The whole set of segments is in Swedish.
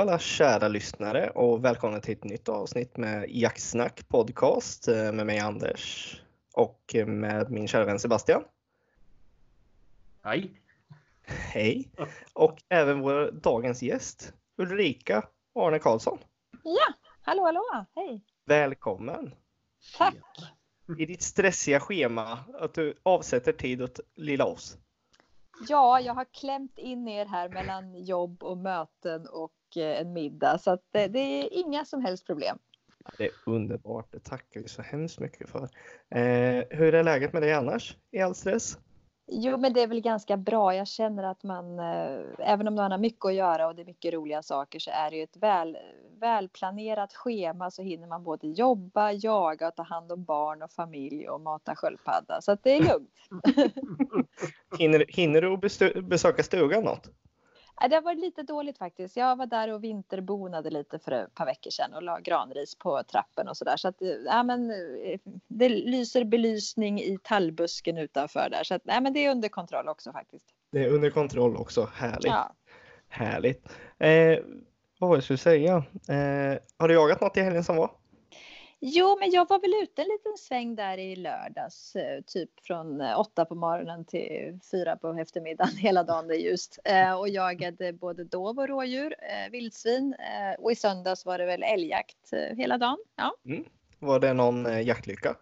Hallå alla kära lyssnare och välkomna till ett nytt avsnitt med Jaktsnack podcast eh, med mig Anders och med min kära vän Sebastian. Hej! Hej! Och även vår dagens gäst Ulrika Arne Karlsson. Ja, hallå hallå, hej! Välkommen! Tack! I ditt stressiga schema att du avsätter tid åt lilla oss. Ja, jag har klämt in er här mellan jobb och möten och eh, en middag så att det, det är inga som helst problem. Det är underbart, det tackar vi så hemskt mycket för. Eh, hur är läget med dig annars i all stress? Jo, men det är väl ganska bra. Jag känner att man, eh, även om man har mycket att göra och det är mycket roliga saker så är det ju ett väl, välplanerat schema så hinner man både jobba, jaga, ta hand om barn och familj och mata sköldpadda. Så att det är lugnt. hinner, hinner du besöka stugan något? Ja, Det har varit lite dåligt faktiskt. Jag var där och vinterbonade lite för ett par veckor sedan och la granris på trappen och så där. Så att, ja, men, eh, det lyser belysning i tallbusken utanför där. Så att, ja, men det är under kontroll också faktiskt. Det är under kontroll också, härligt. Ja. Härligt. Eh, vad var det jag skulle säga? Eh, har du jagat något i helgen som var? Jo, men jag var väl ute en liten sväng där i lördags, eh, typ från eh, åtta på morgonen till fyra på eftermiddagen hela dagen det är ljust. Eh, och jagade både dov och rådjur, vildsvin och i söndags var det väl älgjakt hela dagen. Ja. Mm. Var det någon jaktlycka?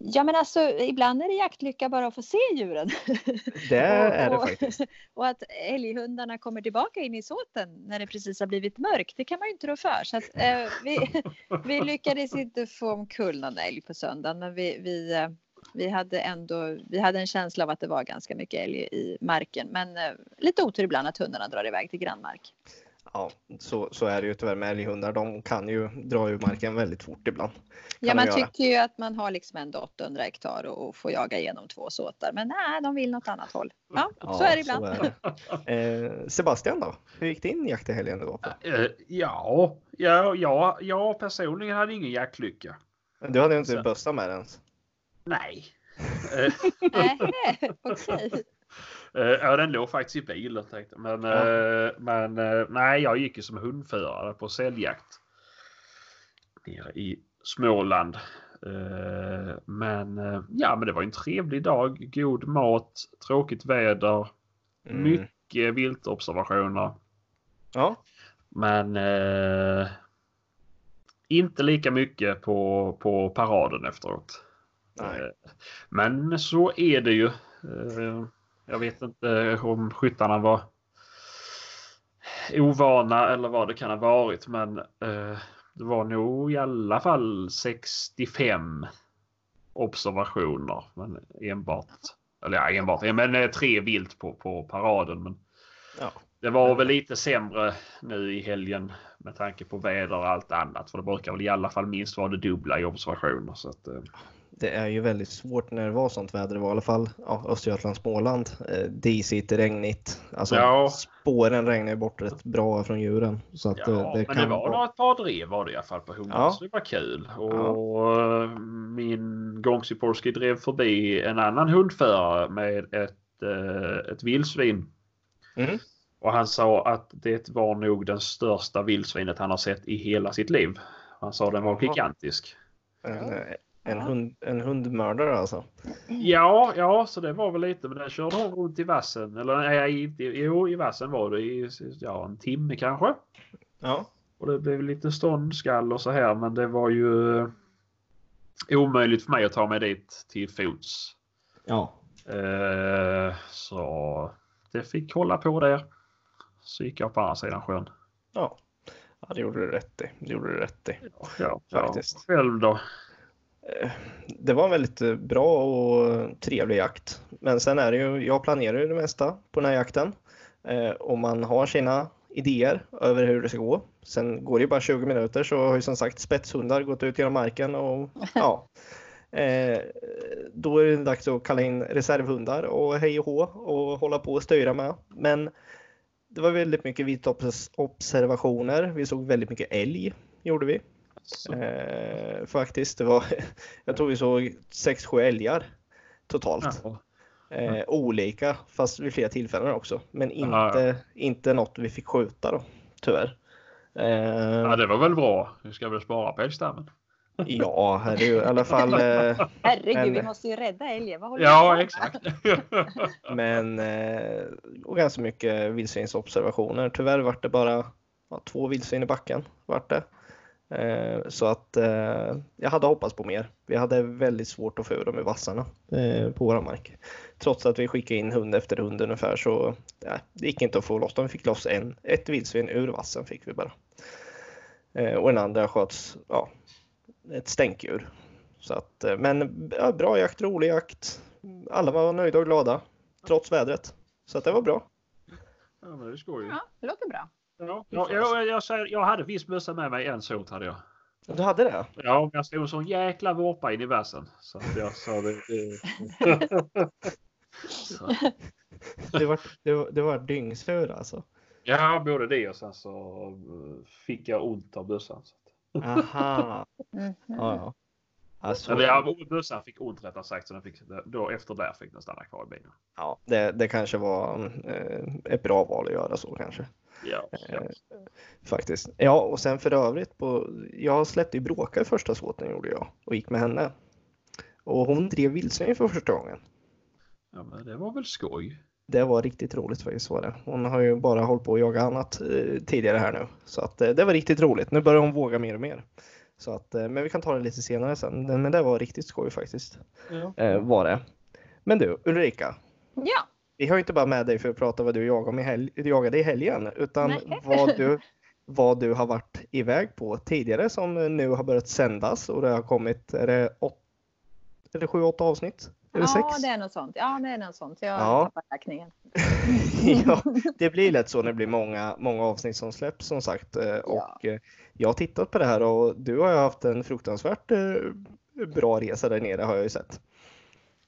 Ja men alltså ibland är det jaktlycka bara att få se djuren. Det är det och, faktiskt. och att älghundarna kommer tillbaka in i såten när det precis har blivit mörkt, det kan man ju inte rå för. Så att, eh, vi, vi lyckades inte få omkull någon älg på söndagen men vi, vi, eh, vi, hade ändå, vi hade en känsla av att det var ganska mycket älg i marken. Men eh, lite otur ibland att hundarna drar iväg till grannmark. Ja, så, så är det ju tyvärr med älghundar. De kan ju dra ur marken väldigt fort ibland. Ja, man tycker ju att man har liksom ändå 800 hektar och, och får jaga igenom två såtar. Men nej, de vill något annat håll. Ja, så är det ibland. är det. Eh, Sebastian då? Hur gick din jakt i helgen du var på? Eh, ja, ja, ja, jag personligen hade ingen jaktlycka. Du hade ju inte Så. bössa med ens. Nej. Eh, Nej, okej. eh, ja, den låg faktiskt i bilen. Tänkte. Men, Ja. eh, men eh, nej, jag gick ju som hundförare på säljjakt. Nere i Småland. Eh, men eh, ja, men det var en trevlig dag. God mat, tråkigt väder, Mm. mycket viltobservationer. Ja, Men eh, inte lika mycket på, på paraden efteråt. nej. Eh, Men så är det ju. Eh, Jag vet inte om skyttarna var ovana eller vad det kan ha varit. Men eh, det var nog i alla fall 65 observationer. Men enbart, eller ja, enbart, men eh, tre vilt på, på paraden. Men Ja. det var väl lite sämre nu i helgen med tanke på väder och allt annat. För det brukar väl i alla fall minst vara det dubbla i observationer. Så att, eh, Det är ju väldigt svårt när det var sånt väder. Det var i alla fall ja, Östergötland, Småland. Eh, disigt, regnigt. Alltså Ja. spåren regnar ju bort rätt bra från djuren. Så att Ja, det, det men kan det var några ett par drev var det i alla fall på hundar. Ja. Så det var kul. Och eh, min Gångsyporski drev förbi en annan hundförare med ett, eh, ett vildsvin. Mm. Och han sa att det var nog den största vildsvinet han har sett i hela sitt liv. Han sa den var gigantisk. En, eh, en, Ja. hund, en hundmördare alltså. Ja, ja, så det var väl lite, men den körde hon runt i vassen. Eller nej, inte, jo, i vassen var det i ja, en timme kanske. Ja. Och det blev lite ståndskall och så här men det var ju eh, omöjligt för mig att ta mig dit till fots. Ja. Eh, så det fick hålla på där. Så gick jag på andra sidan sjön. Ja. Ja, det gjorde du rätt i. Det gjorde du rätt i. Ja, ja, Faktiskt. Själv då? Eh, Det var en väldigt eh, bra och trevlig jakt. Men sen är det ju, jag planerar ju det mesta på den här jakten. Eh, och man har sina idéer över hur det ska gå. Sen går det ju bara 20 minuter så har ju som sagt spetshundar gått ut genom marken och ja. Eh, då är det dags att kalla in reservhundar och hej och hå och hålla på och styra med. Men det var väldigt mycket vitobservationer. Vi såg väldigt mycket älg, gjorde vi. Eh, faktiskt, det var, jag tror vi såg 6-7 älgar totalt. ja. Eh, olika, fast vid flera tillfällen också. Men inte, Ja. inte något vi fick skjuta då, tyvärr. Eh, Ja, det var väl bra. Vi ska väl spara på älgstammen. ja, herregud, i alla fall. Eh, Herregud, Men- vi måste ju rädda älgen. Vad håller Ja, på exakt. men eh, och ganska mycket vildsvinsobservationer. Tyvärr vart det bara ja, två vildsvin i backen. Vart det. Eh, så att eh, jag hade hoppats på mer. Vi hade väldigt svårt att få ur dem i vassarna eh, på våra mark. Trots att vi skickade in hund efter hund ungefär så ja, det gick inte att få loss dem. Vi fick loss en, ett vildsvin ur vassen fick vi bara. Eh, och den andra sköts, ja, ett stänktdjur. Så att, eh, men ja, bra jakt, rolig jakt. Alla var nöjda och glada trots vädret. Så att det var bra. Ja, men det är skoj. Ja, det låter bra. Ja, ja, jag, jag, säger- jag hade viss mössa med mig, en såt hade jag. Du hade det? Ja, men jag stod en sån jäkla vårpa in i vassen. Så att jag sa det. det. Så. Det var, det var, det var dyngsur alltså. Ja, både det och sen så eh, fick jag ont av bössan. Aha. Mhm. Ja, ja. Alltså, Eller bössan fick ont rättare sagt. Så den fick, då, efter det fick den stanna kvar i bilen. ja, det, det kanske var eh, ett bra val att göra så kanske. Ja, ja. Eh, faktiskt. Ja, och sen för övrigt på, jag släppte ju bråka i första såten gjorde jag och gick med henne. Och hon drev vildsvin för första gången. ja, men det var väl skoj. Det var riktigt roligt faktiskt var det. Hon har ju bara hållit på att jaga annat eh, tidigare här nu. Så att eh, det var riktigt roligt. Nu börjar hon våga mer och mer. Så att, eh, men vi kan ta det lite senare sen. Men det var riktigt skoj faktiskt. Ja. Eh, var det. Men du Ulrika. Ja, Vi har ju inte bara med dig för att prata vad du jagade, i helg, jagade i helgen. Utan Nej. vad du, vad du har varit iväg på tidigare som nu har börjat sändas. Och det har kommit, är det åt, är det sju, åtta avsnitt? Är det ja sex? det är något sånt. Ja, det är något sånt. Jag Ja. tappar räkningen. ja, det blir lätt så när det blir många, många avsnitt som släpps som sagt. Eh, Och eh, jag har tittat på det här och du har ju haft en fruktansvärt eh, bra resa där nere har jag ju sett.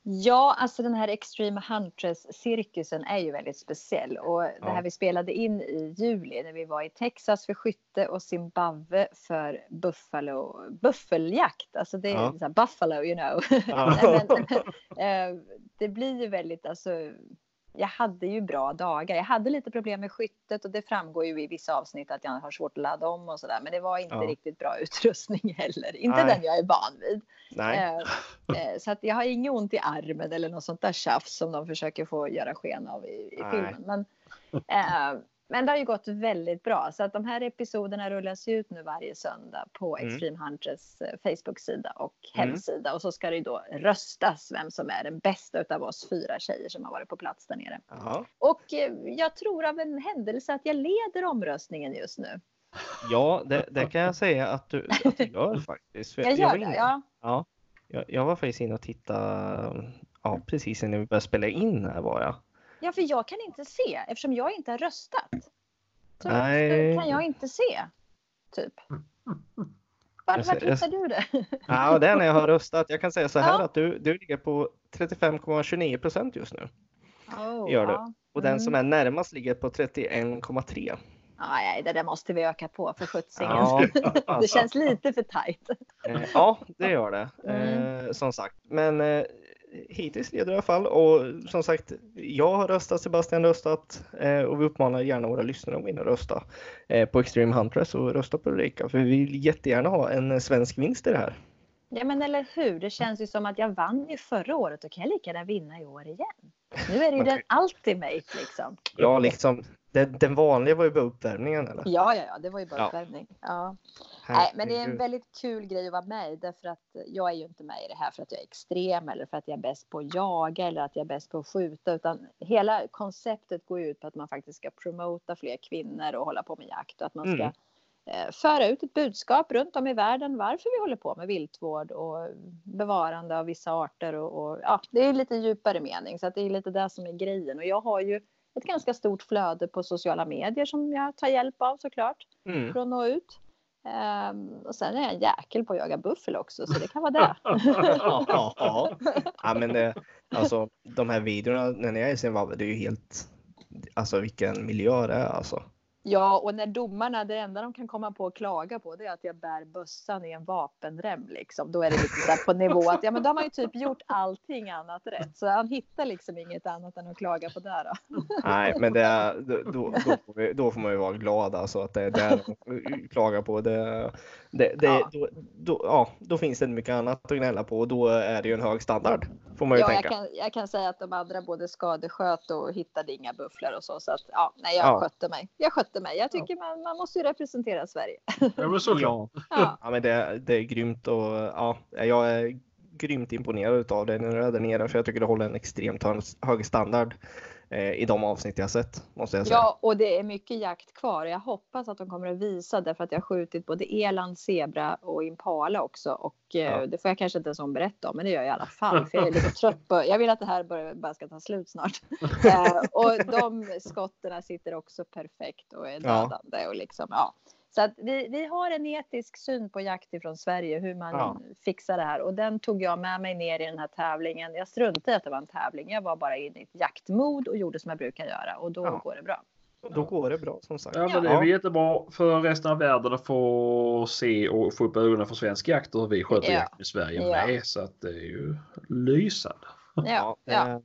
Ja, alltså den här Extreme Huntress-cirkusen är ju väldigt speciell. Och det Ja. här vi spelade in i juli när vi var i Texas för skytte och Zimbabwe för buffalo, buffeljakt. Alltså det är Ja. så buffalo, you know. Ja. Men, eh, det blir ju väldigt, alltså, jag hade ju bra dagar. Jag hade lite problem med skyttet och det framgår ju i vissa avsnitt att jag har svårt att ladda om och sådär. Men det var inte Ja. riktigt bra utrustning heller. Inte Nej. den jag är van vid. Eh, eh, Så att jag har inget ont i armen eller något sånt där tjafs som de försöker få göra sken av i, i filmen. Men, eh, men det har ju gått väldigt bra. Så att de här episoderna rullas ut nu varje söndag på Mm. Extreme Hunters eh, Facebook-sida och Mm. hemsida. Och så ska det ju då röstas vem som är den bästa av oss fyra tjejer som har varit på plats där nere. ja. Och eh, jag tror av en händelse att jag leder omröstningen just nu. ja det, det kan jag säga att du, att du gör faktiskt. Jag var gör det, ja. Ja, jag, jag var faktiskt inne och tittade ja, precis innan vi började spela in här var jag. Ja, för jag kan inte se eftersom jag inte har röstat. Så, Nej. kan jag inte se. Typ. Vart jag- hittar du det? Ja, det är när jag har röstat. Jag kan säga så här Ja. att du, du ligger på 35,29 procent just nu. Oh, Gör du. Ja. Och den Mm. som är närmast ligger på 31,3. Ja, nej, det där måste vi öka på för sjuttsingen. Ja, det alltså. känns lite för tajt. Eh, ja, det gör det. Mm. Eh, som sagt. Men eh, hittills leder i alla fall. Och som sagt, jag har röstat, Sebastian röstat. Eh, och vi uppmanar gärna våra lyssnare att gå in och rösta eh, på Extreme Huntress och rösta på Ulrika. För vi vill jättegärna ha en eh, svensk vinst i det här. Ja, men eller hur? Det känns ju som att jag vann ju förra året och kan jag lika gärna vinna i år igen. Nu är det ju den ultimate liksom. Ja, liksom. Den, den vanliga var ju bara uppvärmningen eller? Ja, ja, ja, det var ju bara uppvärmning. Ja. Nej, men det är en väldigt kul grej att vara med i därför att jag är ju inte med i det här för att jag är extrem eller för att jag är bäst på att jaga eller att jag är bäst på att skjuta utan hela konceptet går ju ut på att man faktiskt ska promota fler kvinnor och hålla på med jakt och att man ska Mm. eh, föra ut ett budskap runt om i världen varför vi håller på med viltvård och bevarande av vissa arter och, och ja, det är lite djupare mening så att det är lite det som är grejen och jag har ju ett ganska stort flöde på sociala medier som jag tar hjälp av såklart Mm. för att nå ut. Ehm, och sen är jag en jäkel på att jaga buffel också så det kan vara det. ja, ja. ja, men det, alltså de här videorna när ni är i Zimbabwe, det är ju helt, alltså vilken miljö det är alltså. Ja, och när domarna, det enda de kan komma på att klaga på det är att jag bär bössan i en vapenrem liksom. Då är det lite så på nivå att ja, men då har man ju typ gjort allting annat rätt. Så han hittar liksom inget annat än att klaga på det då. Nej, men det är, då, då, får vi, då får man ju vara glad alltså att det är det de klagar på. Det, det, det, Ja. Då, då, ja, då finns det mycket annat att gnälla på och då är det ju en hög standard. Får man ju Ja, jag tänka. kan, jag kan säga att de andra både skadesköt och hittade inga bufflar och så. Så att ja, nej, jag Ja. skötte mig. Jag skötte mig. Jag tycker man, man måste ju representera Sverige. Ja, men såklart. Ja, Ja. ja men det, det är grymt och ja, jag är grymt imponerad av det när du är där nere för jag tycker det håller en extremt hö- hög standard eh, i de avsnitt jag sett måste jag säga. Ja, och det är mycket jakt kvar. Jag hoppas att de kommer att visa därför att jag har skjutit både eland, zebra och impala också. Och eh, Ja. det får jag kanske inte ens om berätta om, men det gör jag i alla fall. För jag är lite trött på, jag vill att det här bara, bara ska ta slut snart. eh, och de skotterna sitter också perfekt och är Ja. dödande och liksom, ja. Så att vi, vi har en etisk syn på jakt ifrån Sverige, hur man Ja. fixar det här. Och den tog jag med mig ner i den här tävlingen. Jag struntade i att det var en tävling. Jag var bara inne i ett jaktmod och gjorde som jag brukar göra. Och då Ja. går det bra. Då går det bra som sagt. Ja, men det är jättebra för resten av världen att få se och få upp ögonen för svensk jakt och hur vi sköter Ja. jakten i Sverige Ja. med. Så att det är ju lysande. Ja, ja.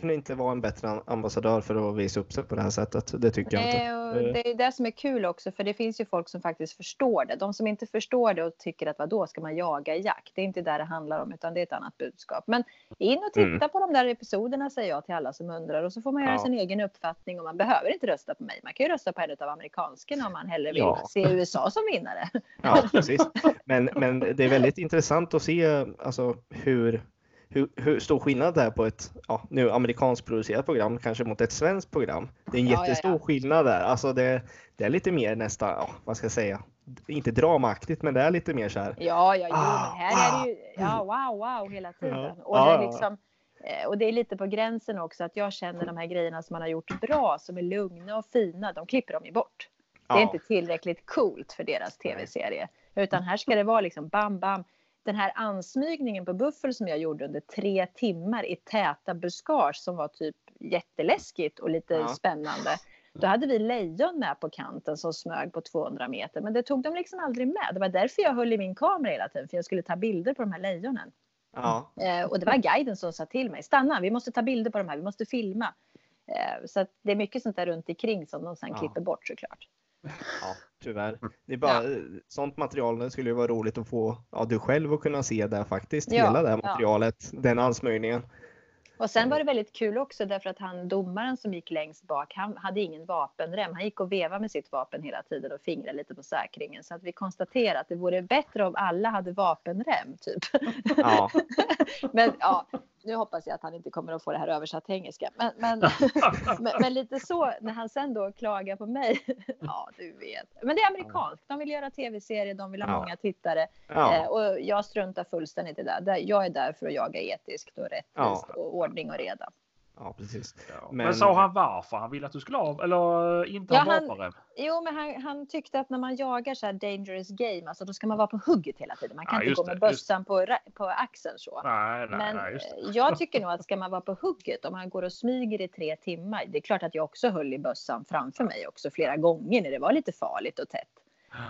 Kunde inte vara en bättre ambassadör för att visa upp sig på det här sättet. Det tycker jag inte. Nej, och det är det som är kul också, för det finns ju folk som faktiskt förstår det. De som inte förstår det och tycker att vad då ska man jaga i jakt? Det är inte där det handlar om, utan det är ett annat budskap. Men in och titta Mm. på de där episoderna säger jag till alla som undrar och så får man göra Ja. sin egen uppfattning och man behöver inte rösta på mig. Man kan ju rösta på en av amerikanskarna om man hellre vill Ja. se USA som vinnare. Ja, precis. Men, men det är väldigt intressant att se alltså, hur, hur, hur stor skillnad det är på ett ja, nu amerikanskt producerat program kanske mot ett svenskt program. Det är en Ja, jättestor ja. skillnad där. Alltså det, det är lite mer nästan, ja, vad ska jag säga, inte dramaaktigt men det är lite mer så här. Ja, ja, jo, Ah, men här är det ju ja, wow, wow hela tiden. Och, det är liksom, eh, och det är lite på gränsen också att jag känner de här grejerna som man har gjort bra, som är lugna och fina, de klipper de ju bort. Det är inte tillräckligt coolt för deras tv-serie. Utan här ska det vara liksom bam, bam. Den här ansmygningen på buffel som jag gjorde under tre timmar i täta buskage som var typ jätteläskigt och lite Ja. spännande. Då hade vi lejon med på kanten som smög på 200 meter. Men det tog de liksom aldrig med. Det var därför jag höll i min kamera hela tiden. För jag skulle ta bilder på de här lejonen. Ja, Eh, och det var guiden som sa till mig. Stanna, vi måste ta bilder på de här. Vi måste filma. Eh, så det är mycket sånt där runt omkring som de sen Ja. klipper bort såklart. Ja, tyvärr. Det är bara, Sånt material det skulle ju vara roligt att få ja, du själv att kunna se där faktiskt. Ja, Hela det här ja. materialet, den ansmöjningen. Och sen var det väldigt kul också därför att han domaren som gick längst bak, han hade ingen vapenrem. Han gick och vevade med sitt vapen hela tiden och fingrade lite på säkringen. Så att vi konstaterade att det vore bättre om alla hade vapenrem typ. Ja, Men ja, nu hoppas jag att han inte kommer att få det här översatt till engelska. Men, men, men, men lite så när han sen då klagar på mig. Ja, du vet. Men det är amerikanskt. De vill göra tv-serier, de vill ha Ja. många tittare. ja, Eh, och jag struntar fullständigt i det. Där- Jag är där för att jaga etiskt och rättvist Ja. och ordning och reda. Ja precis. Ja. Men- Men, sa han varför han ville att du skulle av eller eh, inte Ja, ha vapenrem? Jo, men han, han tyckte att när man jagar så här dangerous game, alltså då ska man vara på hugget hela tiden. Man kan Ja, inte gå med det, bössan på, på axeln så. Nej, nej, Men nej, eh, jag tycker nog att ska man vara på hugget, om man går och smyger i tre timmar. Det är klart att jag också höll i bössan framför mig också flera gånger när det var lite farligt och tätt.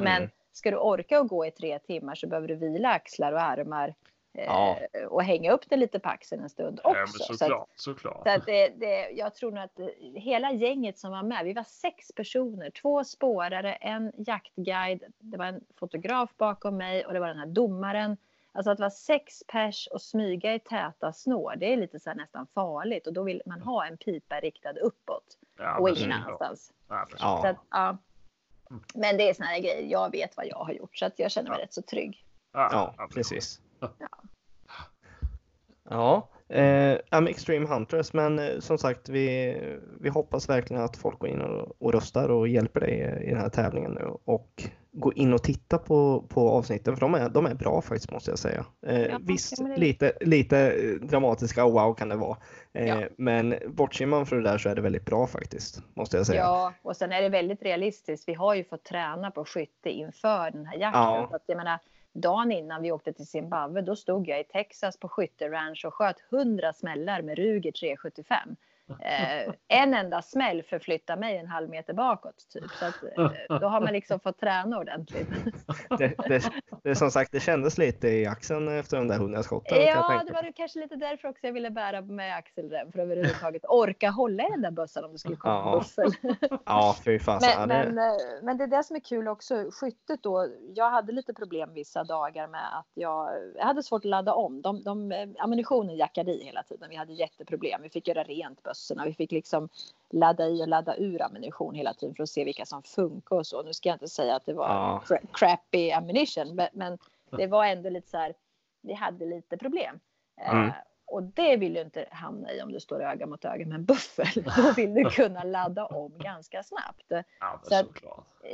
Men Mm. ska du orka att gå i tre timmar så behöver du vila axlar och armar Ja. och hänga upp det lite på axeln en stund Ja, men också. så att, såklart, såklart. så att det, det, jag tror nog att eh, hela gänget som var med, vi var sex personer, två spårare, en jaktguide, det var en fotograf bakom mig och det var den här domaren. Alltså att vara sex pers och smyga i täta snår, det är lite så här nästan farligt och då vill man ha en pipa riktad uppåt Ja, och men ingen såklart. annanstans. Ja, men Ja. Så att, ja. Men det är såna här grejer, jag vet vad jag har gjort så att jag känner mig Ja. rätt så trygg. Ja, precis. Ja. Ja, eh, I'm Extreme Hunters, men eh, som sagt, vi, vi hoppas verkligen att folk går in och, och röstar och hjälper dig i den här tävlingen nu och gå in och titta på, på avsnitten för de är, de är bra faktiskt måste jag säga. Eh, Ja, visst, lite, lite eh, dramatiska wow kan det vara. Eh, Ja. Men bortser man från det där så är det väldigt bra faktiskt, måste jag säga. Ja, och sen är det väldigt realistiskt. Vi har ju fått träna på skytte inför den här jakten. Ja. Så att jag menar, dagen innan vi åkte till Zimbabwe, då stod jag i Texas på skytteranch och sköt 100 smällar med Ruger 375 eh, en enda smäll förflyttar mig en halv meter bakåt. Typ. Så att, eh, då har man liksom fått träna ordentligt. Det, det, det, som sagt, det kändes lite i axeln efter de där hundra skotten. Ja, det var det kanske lite därför också jag ville bära med axelrem för att överhuvudtaget orka hålla i den där bössan om det skulle komma Ja. buffel. Ja, fy fasen. Men, men, eh, men det är det som är kul också. Skyttet då. Jag hade lite problem vissa dagar med att jag, jag hade svårt att ladda om. De, de, ammunitionen jackade i hela tiden. Vi hade jätteproblem. Vi fick göra rent bössorna. Vi fick liksom ladda i och ladda ur ammunition hela tiden för att se vilka som funkar och så. Nu ska jag inte säga att det var Ja. cra- crappy ammunition, men, men det var ändå lite så här. Vi hade lite problem. Eh, Mm. och det vill du inte hamna i om du står öga mot öga med en buffel. Då vill du kunna ladda om ganska snabbt. Ja, Så att-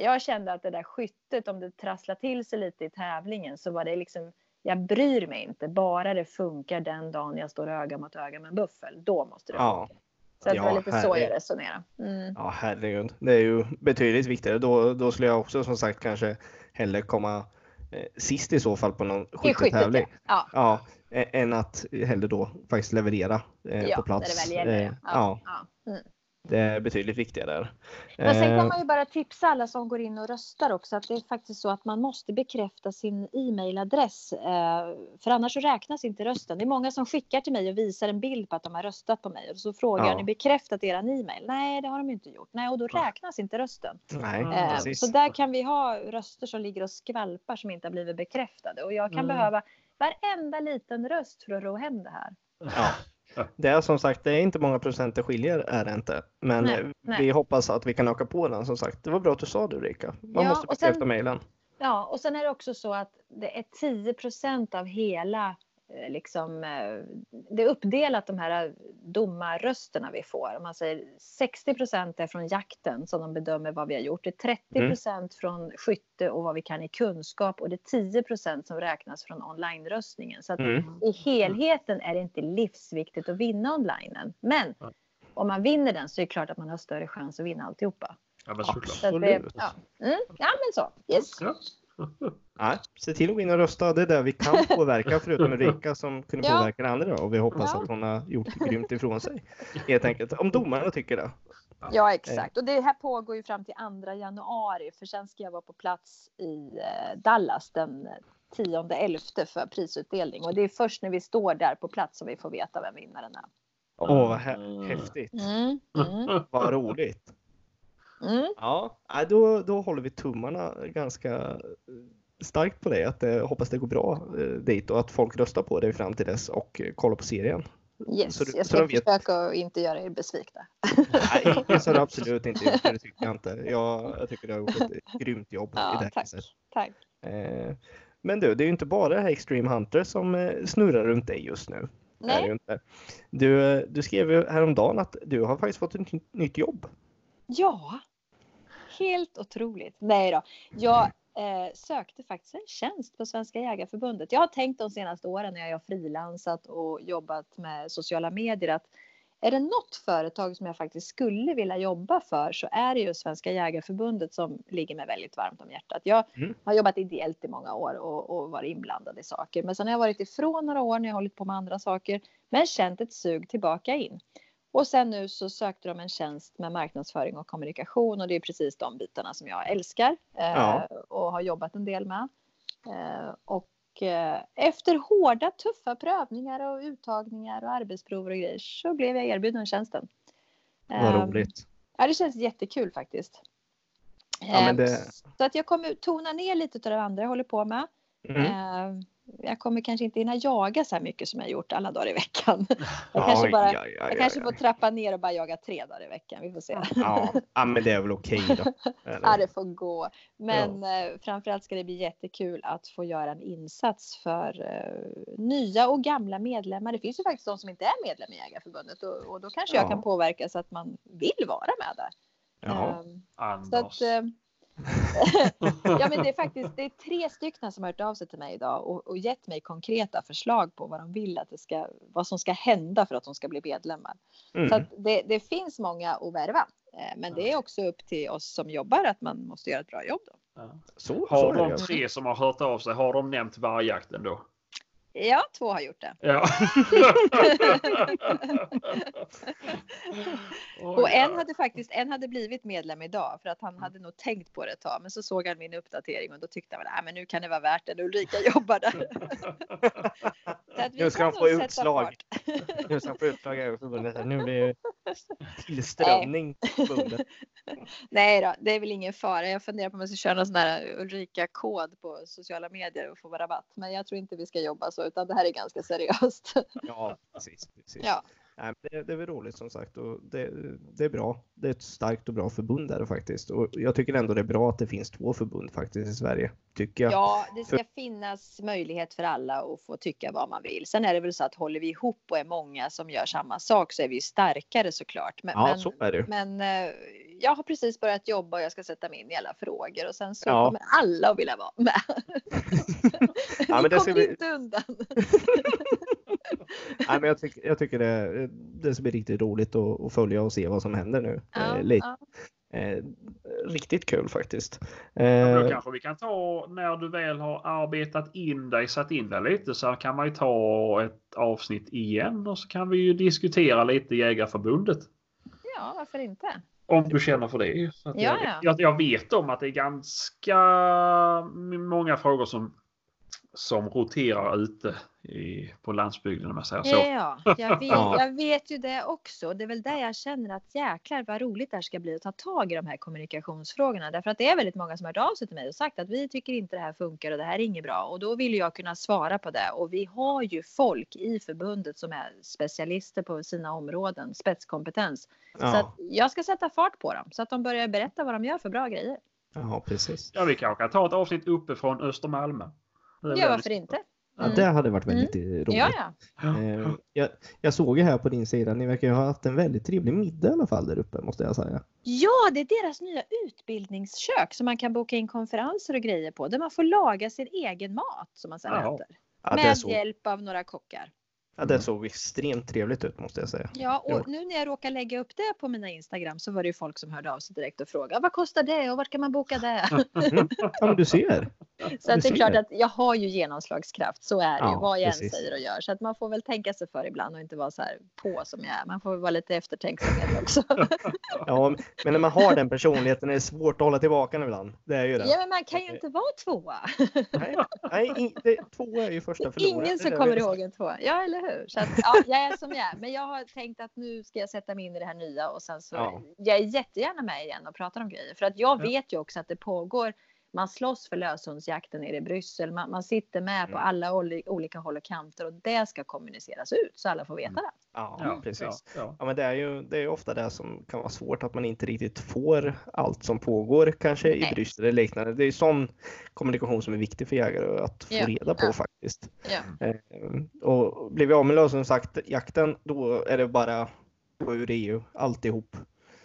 jag kände att det där skyttet, om det trasslar till sig lite i tävlingen så var det liksom, jag bryr mig inte, bara det funkar den dagen jag står öga mot öga med en buffel, då måste det Ja. funka. Så att det var Ja, lite så herregud. jag resonerade. Mm. Ja, herregud. Det är ju betydligt viktigare. Då, då skulle jag också som sagt kanske hellre komma eh, sist i så fall på någon skyttetävling. ja. Ja, än att hellre då faktiskt leverera eh, Ja, på plats. när det väl gäller. Eh, Ja. ja, Ja. Mm. Det är betydligt viktigare där. Men sen Eh, kan man ju bara tipsa alla som går in och röstar också att det är faktiskt så att man måste bekräfta sin e-mailadress. Eh, för annars så räknas inte rösten. Det är många som skickar till mig och visar en bild på att de har röstat på mig och så frågar Ja. ni bekräftat eran e-mail? Nej, det har de inte gjort. Nej, och då Ja. räknas inte rösten. Nej, Eh, Eh, precis. Så där kan vi ha röster som ligger och skvalpar som inte har blivit bekräftade. Och jag kan Mm. behöva varenda liten röst för att ro hem det här. Ja. Det är som sagt, det är inte många procent det skiljer är det inte. Men Nej, eh, nej. vi hoppas att vi kan öka på den som sagt. Det var bra att du sa det Ulrika. Man Ja, måste bekräfta mejlen. Ja, och sen är det också så att det är 10% av hela liksom, eh, det är uppdelat de här domarrösterna vi får. Om man säger 60 är från jakten som de bedömer vad vi har gjort. Det är 30% från skytte och vad vi kan i kunskap och det är 10% som räknas från online-röstningen. Så att Mm. i helheten är det inte livsviktigt att vinna onlinen. Men om man vinner den så är det klart att man har större chans att vinna alltihopa. Ja, men såklart. Så det, ja. Mm, ja, men så. Yes. Ja. Nej, se till att gå in och rösta. Det är där vi kan påverka förutom Ulrika som kunde Ja. påverka det andra. Och vi hoppas Ja. att hon har gjort grymt ifrån sig. Helt enkelt. Om domarna tycker det. Ja, exakt. Och det här pågår ju fram till 2 januari, för sen ska jag vara på plats i eh, Dallas den 10-11 för prisutdelning. Och det är först när vi står där på plats som vi får veta vem vinnaren är. Åh, vad hä- häftigt. Mm, mm, Vad roligt. Mm. Ja, då, då håller vi tummarna ganska eh, starkt på det. Att det, hoppas det går bra eh, dit och att folk röstar på det fram till dess och eh, kollar på serien. Yes, Så du- jag så ska de vet- försöka att inte göra er besvikna. Nej, det ska du absolut inte. Det tycker jag inte. Jag, jag tycker du har gjort ett grymt jobb i Ja, det här tack. Tack. Eh, Men du, det är ju inte bara det här Extreme Hunter som eh, snurrar runt dig just nu. Är det Nej, inte. Du, eh, du skrev ju häromdagen att du har faktiskt fått ett nytt jobb. ja. Helt otroligt. Nej då. Jag eh, sökte faktiskt en tjänst på Svenska Jägareförbundet. Jag har tänkt de senaste åren när jag har frilansat och jobbat med sociala medier att är det något företag som jag faktiskt skulle vilja jobba för så är det ju Svenska Jägareförbundet som ligger mig väldigt varmt om hjärtat. Jag Mm. har jobbat ideellt i många år och, och varit inblandad i saker. Men sen har jag varit ifrån några år när jag har hållit på med andra saker. Men känt ett sug tillbaka in. Och sen nu så sökte de en tjänst med marknadsföring och kommunikation och det är precis de bitarna som jag älskar eh, Ja. och har jobbat en del med. Eh, och eh, efter hårda tuffa prövningar och uttagningar och arbetsprover och grejer så blev jag erbjuden tjänsten. Vad Ehm, roligt. Ja, det känns jättekul faktiskt. Ja, Ehm, det- Så att jag kommer tona ner lite av det andra jag håller på med. Mm. Jag kommer kanske inte hinna jaga så här mycket som jag gjort alla dagar i veckan. Jag Ja, kanske, bara, ja, ja, jag ja, kanske ja. får trappa ner och bara jaga tre dagar i veckan. Vi får se. Ja, ja, men det är väl okej då. Eller? Ja, det får gå. Men eh, framförallt ska det bli jättekul att få göra en insats för eh, nya och gamla medlemmar. Det finns ju faktiskt de som inte är medlem i Jägarförbundet och, och då kanske jag Ja. kan påverka så att man vill vara med där. Ja. Ehm, Anders. så att, eh, ja, men det är faktiskt det är tre stycken som har hört av sig till mig idag och, och gett mig konkreta förslag på vad de vill att det ska, vad som ska hända för att de ska bli medlemmar. Så Mm. att det, det finns många att värva. Eh, Men det är också upp till oss som jobbar att man måste göra ett bra jobb. Då. Ja. Så, så Har det. de tre som har hört av sig, har de nämnt vargjakten då? Ja, två har gjort det. Ja. Och en hade faktiskt en hade blivit medlem idag för att han hade nog tänkt på det ett tag. Men så såg han min uppdatering och då tyckte han att men nu kan det vara värt det. Ulrika jobbar där. Nu ska han få utslag. Nu ska han få utslag i förbundet. Nu blir det tillströmning. Nej då, det är väl ingen fara. Jag funderar på om jag ska köra någon sån här Ulrika-kod på sociala medier och få rabatt. Men jag tror inte vi ska jobba så utan det här är ganska seriöst. Ja, precis. precis. Ja, Nej, det, det är väl roligt som sagt och det, det är bra. Det är ett starkt och bra förbund där faktiskt. Och jag tycker ändå det är bra att det finns två förbund faktiskt i Sverige. Tycker jag. ja, det ska finnas möjlighet för alla att få tycka vad man vill. Sen är det väl så att håller vi ihop och är många som gör samma sak så är vi starkare såklart. Men, Ja, men, så är det men eh, jag har precis börjat jobba och jag ska sätta mig in i alla frågor och sen så Ja. kommer alla att vilja vara med. Ja, men vi det kommer bli- inte undan. Nej, men jag, tycker, jag tycker det, det ska bli riktigt roligt att, att följa och se vad som händer nu. Ja, eh, lite. ja. Eh, riktigt kul faktiskt. Ja, Eh, Då kanske vi kan ta när du väl har arbetat in dig, satt in dig lite så kan man ju ta ett avsnitt igen och så kan vi ju diskutera lite Jägarförbundet. ja, varför inte? Om du känner för det. Ja, ja. Jag, jag vet om att det är ganska många frågor som, som roterar ute i, på landsbygden om jag säger så. Ja, jag vet, Ja. jag vet ju det också. Det är väl där jag känner att jäklar vad roligt det här ska bli att ta tag i de här kommunikationsfrågorna. Därför att det är väldigt många som har hört av sig till mig och sagt att vi tycker inte det här funkar och det här är inget bra. Och då vill jag kunna svara på det. Och vi har ju folk i förbundet som är specialister på sina områden, spetskompetens. Så ja, att jag ska sätta fart på dem så att de börjar berätta vad de gör för bra grejer. ja, precis. Ja, vi kanske kan ta ett avsnitt uppifrån Östermalm. Ja, varför inte? Ja, det hade varit väldigt roligt. Ja, ja. Eh, jag, jag såg ju här på din sida, ni verkar ju ha haft en väldigt trevlig middag i alla fall där uppe måste jag säga. Ja, det är deras nya utbildningskök som man kan boka in konferenser och grejer på. Där man får laga sin egen mat som man sedan Ja. äter. Med hjälp av några kockar. Ja, det såg extremt trevligt ut måste jag säga. Ja, och nu när jag råkar lägga upp det på mina Instagram så var det ju folk som hörde av sig direkt och frågade vad kostar det och vart kan man boka det? Ja, men du ser. Så att det är klart att jag har ju genomslagskraft. Så är det ju Ja, vad jag än säger och gör. Så att man får väl tänka sig för ibland och inte vara så här på som jag är. Man får väl vara lite eftertänksam också. Ja, men när man har den personligheten är det svårt att hålla tillbaka den ibland. Det är ju det. ja, men man kan ju inte vara tvåa. Nej, nej in, det, två är ju första förloraren. Ingen som kommer ihåg en tvåa. Ja, eller hur? Så att, ja, jag är som jag är. Men jag har tänkt att nu ska jag sätta mig in i det här nya och sen så. Ja. Jag är jättegärna med igen och pratar om grejer för att jag Ja. vet ju också att det pågår. Man slåss för löshundsjakten nere i Bryssel. Man, man sitter med på Mm. alla oli, olika håll och kanter och det ska kommuniceras ut så alla får veta Mm. det. Ja, Ja, precis. Ja, ja. Ja, men det är ju det är ju ofta det som kan vara svårt att man inte riktigt får allt som pågår kanske i Nej. Bryssel eller liknande. Det är ju sån kommunikation som är viktig för jägare att få Ja, reda på ja. faktiskt. Ja. Eh, Och blir vi av med lösenjakten då är det bara gå ur EU alltihop.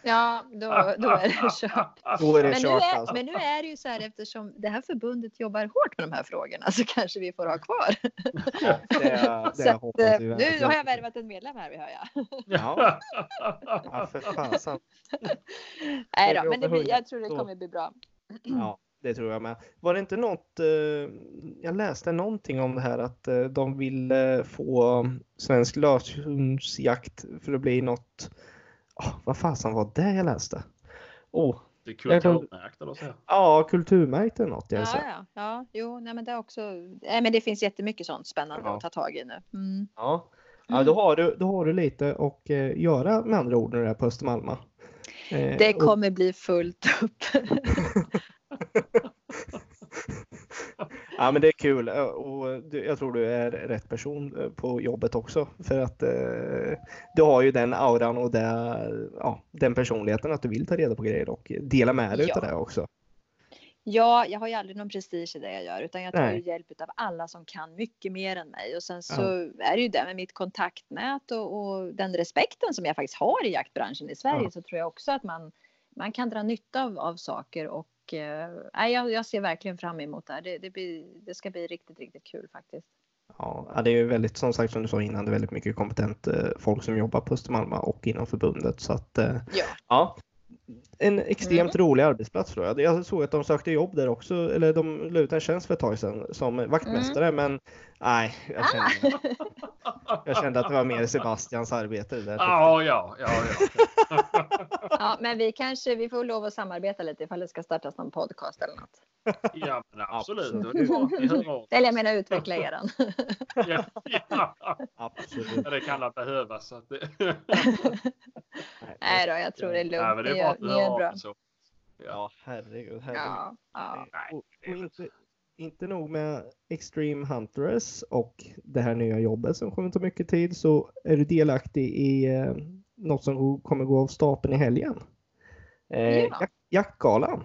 Ja, då, då är det kört. Är det Men nu, kört är, alltså. men nu är det ju så här eftersom det här förbundet jobbar hårt med de här frågorna så kanske vi får ha kvar. Ja, det, Så det att, hoppas eh, vi nu har jag värvat en medlem här, vi hör jag. Ja. Ja, för fasen. Nej då, men det blir, jag tror det kommer bli bra. Ja, det tror jag med. Var det inte något, eh, jag läste någonting om det här att eh, de vill eh, få svensk löshundsjakt för att bli något, oh, vad fasen var det jag läste? Oh, Det är kulturmärkt eller så. ja, kulturmärkt eller något jag Ja, ja, ja, jo, nej, men det är också. Nej, men det finns jättemycket sånt spännande Ja. att ta tag i nu. Mm. Ja. Ja, då har du, då har du lite att eh, göra med andra ord när du är på Östermalma. Eh, Det och- kommer bli fullt upp. Ja men det är kul eh, och jag tror du är rätt person eh, på jobbet också för att eh, du har ju den auran och det, ja, den personligheten att du vill ta reda på grejer och dela med dig Ja. av det också. Ja, jag har ju aldrig någon prestige i det jag gör utan jag tar ju Nej. hjälp av alla som kan mycket mer än mig och sen så är det ju det med mitt kontaktnät och, och den respekten som jag faktiskt har i jaktbranschen i Sverige Ja. så tror jag också att man, man kan dra nytta av, av saker och eh, jag, jag ser verkligen fram emot det här. Det, det, blir, det ska bli riktigt, riktigt kul faktiskt. Ja, ja, det är ju väldigt, som sagt som du sa innan, det är väldigt mycket kompetent eh, folk som jobbar på Östermalma och inom förbundet så att eh, Ja. ja, en extremt Mm. rolig arbetsplats tror jag. Jag såg att de sökte jobb där också, eller de la ut en tjänst för ett tag sedan som vaktmästare, men nej, jag kände, jag kände att det var mer Sebastians arbete. Där. Ja, ja, ja, ja. Ja, men vi kanske vi får lov att samarbeta lite ifall det ska startas någon podcast eller något. ja men absolut. Eller jag menar utveckla eran. Ja, ja. Absolut. Ja, det kan behövas. Så att det... Nej då, jag tror det är Ja, lugnt. men Ni det är bra av bra. så. Ja, herregud. herregud. Ja, ja. Och, är och inte, inte nog med Extreme Hunters och det här nya jobbet som kommer ta mycket tid så är du delaktig i eh, något som kommer gå av stapeln i helgen. Eh, Ja. jak- jaktgalan.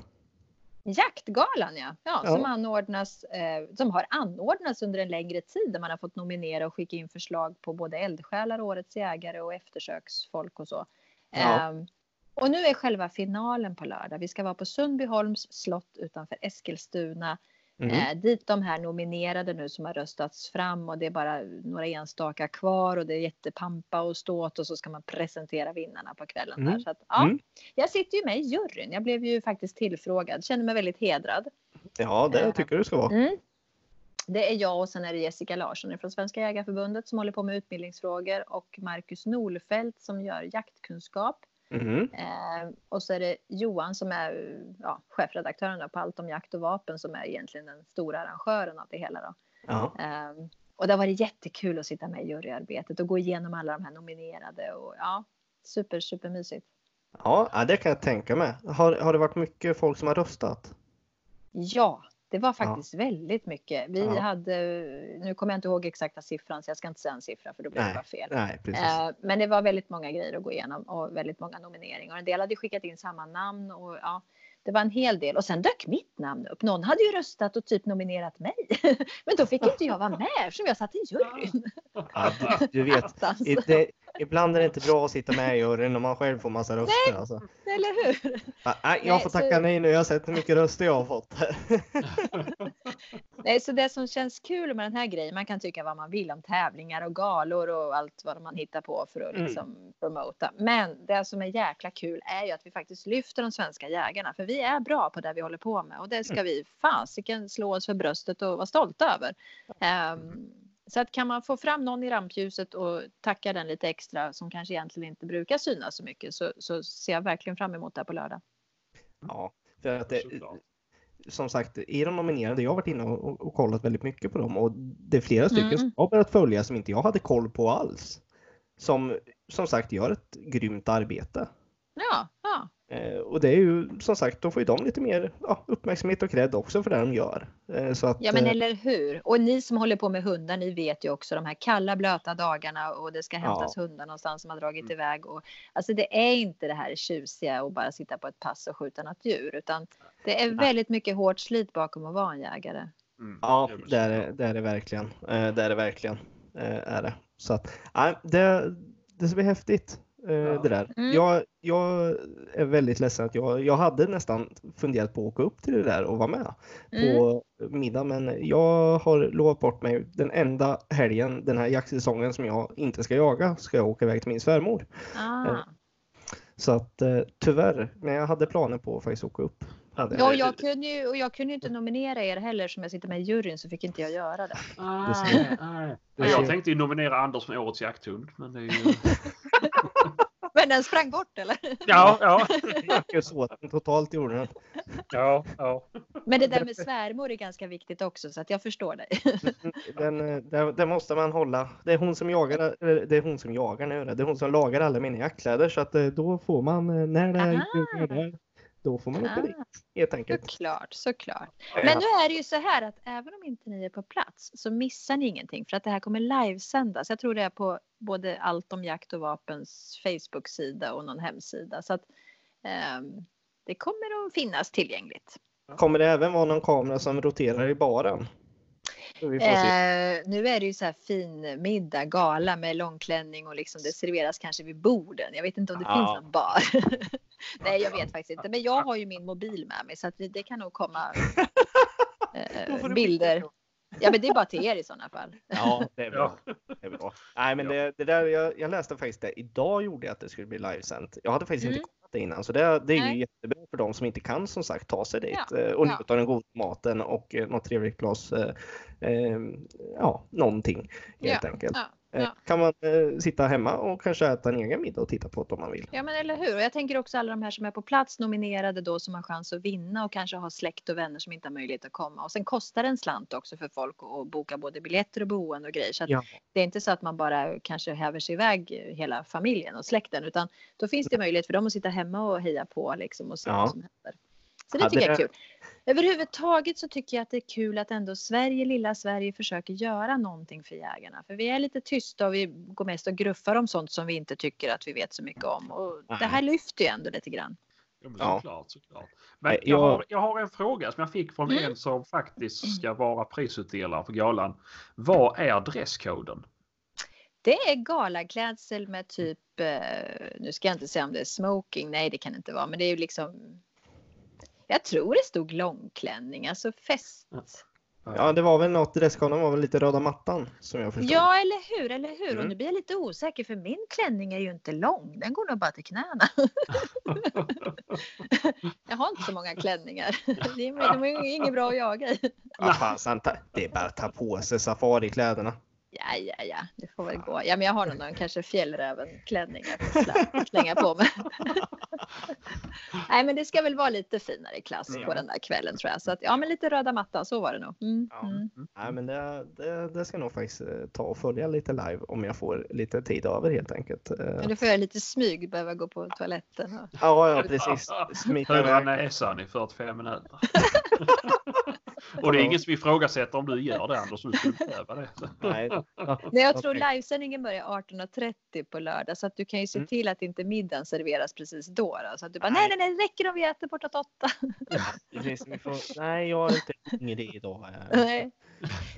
Jaktgalan ja, ja, Ja. Som, anordnas, eh, som har anordnats under en längre tid där man har fått nominera och skicka in förslag på både eldsjälar, årets jägare och eftersöksfolk och så. Ja. Och nu är själva finalen på lördag. Vi ska vara på Sundbyholms slott utanför Eskilstuna. Mm. Eh, dit de här nominerade nu som har röstats fram och det är bara några enstaka kvar och det är jättepampa och ståt och så ska man presentera vinnarna på kvällen. Mm. Där. Så att, ja, Mm. Jag sitter ju med i juryn. Jag blev ju faktiskt tillfrågad. Känner mig väldigt hedrad. Ja, det tycker du ska vara. Mm. Det är jag och sen är det Jessica Larsson från Svenska Jägareförbundet som håller på med utbildningsfrågor och Marcus Nolfelt som gör jaktkunskap. Mm. Eh, och så är det Johan som är ja, chefredaktören på Allt om jakt och vapen som är egentligen den stora arrangören av det hela. Då. Ja. Eh, och det har varit jättekul att sitta med i juryarbetet och gå igenom alla de här nominerade och ja, super, super mysigt. Ja, ja, det kan jag tänka mig. Har, har det varit mycket folk som har röstat? Ja, det var faktiskt väldigt mycket. Vi Ja. hade, nu kommer jag inte ihåg exakta siffran så jag ska inte säga en siffra för då blir det bara fel. Nej. Eh, Men det var väldigt många grejer att gå igenom och väldigt många nomineringar. En del hade skickat in samma namn och ja, det var en hel del. Och sen dök mitt namn upp. Någon hade ju röstat och typ nominerat mig. Men då fick inte jag vara med eftersom jag satt i juryn. Ja, du- vet, det, ibland är det inte bra att sitta med i juryn om man själv får massa röster. Alltså. Eller hur? Ja, Nej, jag Nej, får så- tacka nej nu. Jag har sett hur mycket röster jag har fått. Nej, så det som känns kul med den här grejen, man kan tycka vad man vill om tävlingar och galor och allt vad man hittar på för att Mm. liksom promota. Men det som är jäkla kul är ju att vi faktiskt lyfter de svenska jägarna, för vi är bra på det vi håller på med och det ska vi fasiken slå oss för bröstet och vara stolta över. Ehm, så att kan man få fram någon i rampljuset och tacka den lite extra som kanske egentligen inte brukar synas så mycket så, så ser jag verkligen fram emot det på lördag. Ja, för att det, Såklart. som sagt, i de nominerade, jag har varit inne och, och kollat väldigt mycket på dem och det är flera stycken Mm. som jag har börjat följa som inte jag hade koll på alls. Som som sagt gör ett grymt arbete. Ja. Eh, och det är ju som sagt, då får ju de lite mer ja, uppmärksamhet och cred också för det de gör. Eh, så att, Ja men eh, eller hur. Och ni som håller på med hundar, ni vet ju också de här kalla blöta dagarna och det ska hämtas hundar någonstans som har dragit Mm. iväg. Och, alltså det är inte det här tjusiga och bara sitta på ett pass och skjuta något djur utan det är väldigt mycket hårt slit bakom att vara en jägare. Mm, Ja, det är det är det, är verkligen. Eh, Det är det verkligen. Eh, Är det. Så att, nej, det, det ska bli häftigt. Eh, Ja. Det där. Mm. Jag, jag är väldigt ledsen att jag, jag hade nästan funderat på att åka upp till det där och vara med Mm. på middag. Men jag har lovat bort mig den enda helgen den här jaktsäsongen som jag inte ska jaga ska jag åka iväg till min svärmor. Ah. Så att eh, tyvärr, men jag hade planer på att faktiskt åka upp. Hade Ja, jag. och jag kunde ju och jag kunde inte nominera er heller som jag sitter med i juryn så fick inte jag göra det. Det Ja, Jag tänkte ju nominera Anders som årets jakthund. Men det är ju... Men den sprang bort eller? Ja, ja. Åt den totalt gjorde den. ja, ja. Men det där med svärmor är ganska viktigt också så att jag förstår dig. Den, det, det måste man hålla. Det är hon som jagar, eller det är hon som jagar nu. Det är hon som lagar alla mina jaktkläder så att eh, då får man eh, när det är då får man åka Ah. dit helt enkelt. Såklart, såklart. Men nu är det ju så här att även om inte ni är på plats så missar ni ingenting för att det här kommer livesändas. Jag tror det är på både Allt om jakt och vapens Facebook-sida och någon hemsida. Så att ehm, det kommer att finnas tillgängligt. Kommer det även vara någon kamera som roterar i baren? Eh, nu är det ju så här fin middag, gala med långklänning och liksom det serveras kanske vid borden. Jag vet inte om det Ja. finns någon bar. Nej, jag vet faktiskt inte. Men jag har ju min mobil med mig så att det, kan nog komma eh, bilder. Ja, men det är bara till er i sådana fall. Ja, det är bra. Det är bra. Nej, men det, det där, jag, jag läste faktiskt det. Idag gjorde jag att det skulle bli livesänt. Jag hade faktiskt Mm. inte det innan. Så det, det är Nej. ju jättebra för de som inte kan som sagt ta sig dit Ja, eh, och njuta av den goda maten och eh, något trevligt glas, eh, ja, någonting helt enkelt. Ja, Eh. Kan man eh, sitta hemma och kanske äta en egen middag och titta på det om man vill. Ja men eller hur. Och jag tänker också alla de här som är på plats nominerade då som har chans att vinna och kanske har släkt och vänner som inte har möjlighet att komma. Och sen kostar det en slant också för folk att boka både biljetter och boende och grejer. Så Ja. det är inte så att man bara kanske häver sig iväg hela familjen och släkten utan då finns det möjlighet för dem att sitta hemma och heja på liksom och se Ja. vad som händer. Så det Ja, tycker jag är det- kul. Överhuvudtaget så tycker jag att det är kul att ändå Sverige, lilla Sverige försöker göra någonting för jägarna. För vi är lite tysta och vi går mest och gruffar om sånt som vi inte tycker att vi vet så mycket om. Och det här lyfter ju ändå lite grann. Ja, men Ja. såklart, såklart. Men jag, har, jag har en fråga som jag fick från Mm. en som faktiskt ska vara prisutdelare för galan. Vad är dresskoden? Det är galaklädsel med typ, eh, nu ska jag inte säga om det är smoking, nej det kan det inte vara, men det är ju liksom jag tror det stod långklänning, alltså fest. Ja, det var väl något, dresskoden var väl lite röda mattan som jag förstod. Ja, eller hur, eller hur? Och Mm. nu blir jag lite osäker för min klänning är ju inte lång. Den går nog bara till knäna. jag har inte så många klänningar. Det är, de är ju inget bra att jaga i. Ja, fan, sant. Det är bara att ta på sig safarikläderna. Ja, ja, ja, det får väl gå. Ja, men jag har nog någon kanske fjällräven-klänning slä- slänga på mig. Nej, men det ska väl vara lite finare klass på Ja. den där kvällen tror jag. Så att, ja, men lite röda mattan, så var det nog. Mm, Ja. mm. Nej, men det, det, det ska jag nog faktiskt eh, ta och följa lite live om jag får lite tid över helt enkelt. Eh, Men du får göra lite smyg, behöva gå på toaletten. Och... Ja, ja precis. Smita Höra iväg. näsan i 45 minuter. Och det är ingen som ifrågasätter om du gör det Anders. Du skulle behöva det. Nej. Ja, Nej, jag tror livesändningen börjar 18.30 på lördag så att du kan ju se Mm. till att inte middagen serveras precis då. då. Så att du bara, Nej. nej, nej, det räcker om vi äter bortåt åtta. Precis, vi får... Nej, jag har inte ingen idé idag. Nej.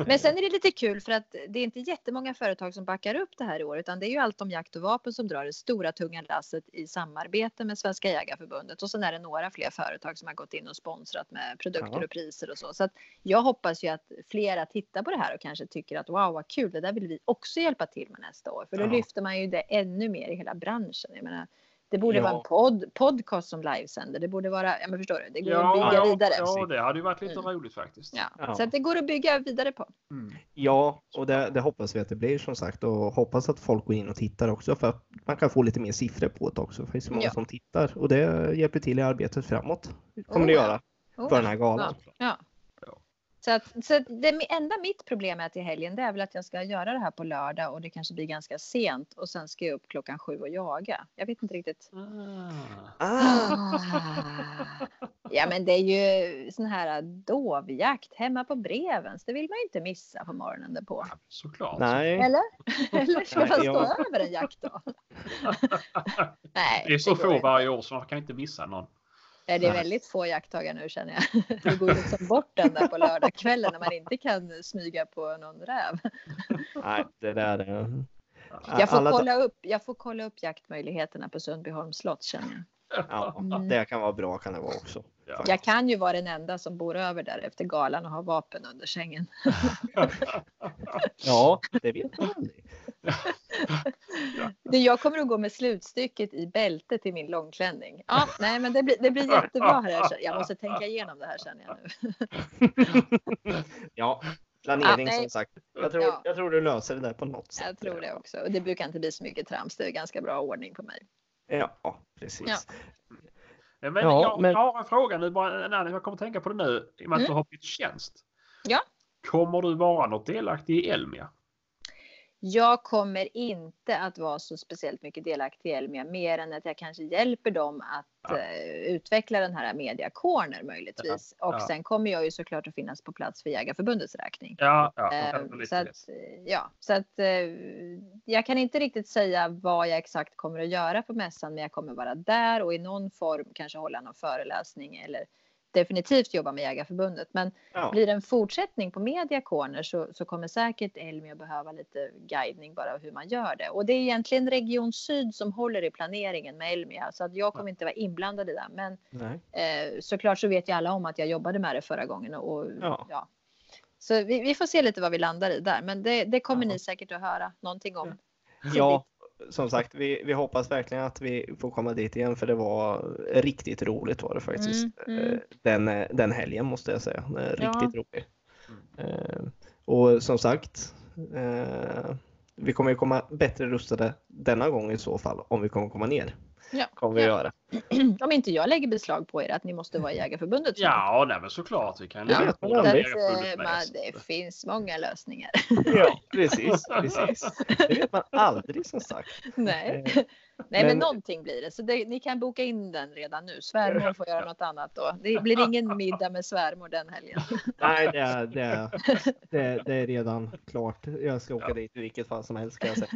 Men sen är det lite kul för att det är inte jättemånga företag som backar upp det här i år utan det är ju allt om jakt och vapen som drar det stora tunga lasset i samarbete med Svenska Jägarförbundet och sen är det några fler företag som har gått in och sponsrat med produkter Ja. och priser och så. Så att jag hoppas ju att flera tittar på det här och kanske tycker att wow vad kul, det där vill vi också hjälpa till med nästa år. För då Ja. lyfter man ju det ännu mer i hela branschen. Jag menar, det borde Ja. vara en podd, podcast som livesänder. Det borde vara, ja men förstår du, det går att Ja, bygga ja, vidare. ja, det hade ju varit lite Mm. roligt faktiskt. Ja. Ja. Så att det går att bygga vidare på. Mm. Ja, och det, det hoppas vi att det blir som sagt och hoppas att folk går in och tittar också för att man kan få lite mer siffror på det också. För det är så många Ja. som tittar och det hjälper till i arbetet framåt. kommer Oh, det göra Oh, för den här galan. Ja. Så, att, så att det enda mitt problem är till helgen det är väl att jag ska göra det här på lördag och det kanske blir ganska sent och sen ska jag upp klockan sju och jaga. Jag vet inte riktigt. Ah. Ah. Ja men det är ju sån här dovjakt hemma på Brevens. Det vill man ju inte missa på morgonen därpå. Såklart. nej, Eller? Eller ska man stå jag- över en jaktdag? Nej. Det är så går få varje år så man kan inte missa någon. Nej, det är väldigt få jaktdagar nu känner jag. Det går liksom bort den där på lördagskvällen när man inte kan smyga på någon räv. nej, det där är... Jag får, Alla- kolla upp, jag får kolla upp jaktmöjligheterna på Sundbyholms slott känner jag. Ja, Mm. det kan vara bra kan det vara också. Ja. Jag kan ju vara den enda som bor över där efter galan och har vapen under sängen. Ja, det vet man aldrig. Det jag kommer att gå med slutstycket i bältet i min långklänning. Ja, nej, men det blir, det blir jättebra här. Jag måste tänka igenom det här känner jag nu. Ja, planering Ja, nej. som sagt. Jag tror, Ja. jag tror du löser det där på något sätt. Jag tror det också. Och det brukar inte bli så mycket trams. Det är ganska bra ordning på mig. Ja, precis. Ja. Men Ja, jag, men- jag har en fråga nu, bara annan, jag kommer tänka på det nu i och med att Mm. du har bytt tjänst. Ja. Kommer du vara något delaktig i Elmia? Jag kommer inte att vara så speciellt mycket delaktig i Elmia mer än att jag kanske hjälper dem att Ja. eh, utveckla den här Media Corner möjligtvis. Och ja. sen kommer jag ju såklart att finnas på plats för Jägarförbundets räkning. Ja, ja lite så att, eh, ja, så att eh, jag kan inte riktigt säga vad jag exakt kommer att göra på mässan, men jag kommer vara där och i någon form kanske hålla någon föreläsning eller definitivt jobba med Jägarförbundet. Men Ja. blir det en fortsättning på Media Corner så, så kommer säkert Elmia behöva lite guidning bara hur man gör det. Och det är egentligen Region Syd som håller i planeringen med Elmia så att jag kommer inte vara inblandad i det. Men eh, såklart så vet ju alla om att jag jobbade med det förra gången och, och Ja. ja. Så vi, vi får se lite vad vi landar i där, men det, det kommer Ja. ni säkert att höra någonting om. Ja, som sagt, vi, vi hoppas verkligen att vi får komma dit igen för det var riktigt roligt var det faktiskt. Mm, mm. Eh, Den, den helgen måste jag säga. Eh, Ja. Riktigt rolig. Eh, Och som sagt, eh, vi kommer ju komma bättre rustade denna gång i så fall om vi kommer komma ner. Ja. Kommer vi Ja. göra. Om inte jag lägger beslag på er att ni måste vara i Jägarförbundet. Ja, nej, men såklart. Vi kan Ja, det- det man, det finns många lösningar. Ja, precis, precis. Det vet man aldrig som sagt. Nej. Eh, Nej men men- någonting blir det. Så det, ni kan boka in den redan nu. Svärmor får göra något annat då. Det blir ingen middag med svärmor den helgen. Nej, det är, det, är, det, det är redan klart. Jag ska åka Ja. dit i vilket fall som helst kan jag säga.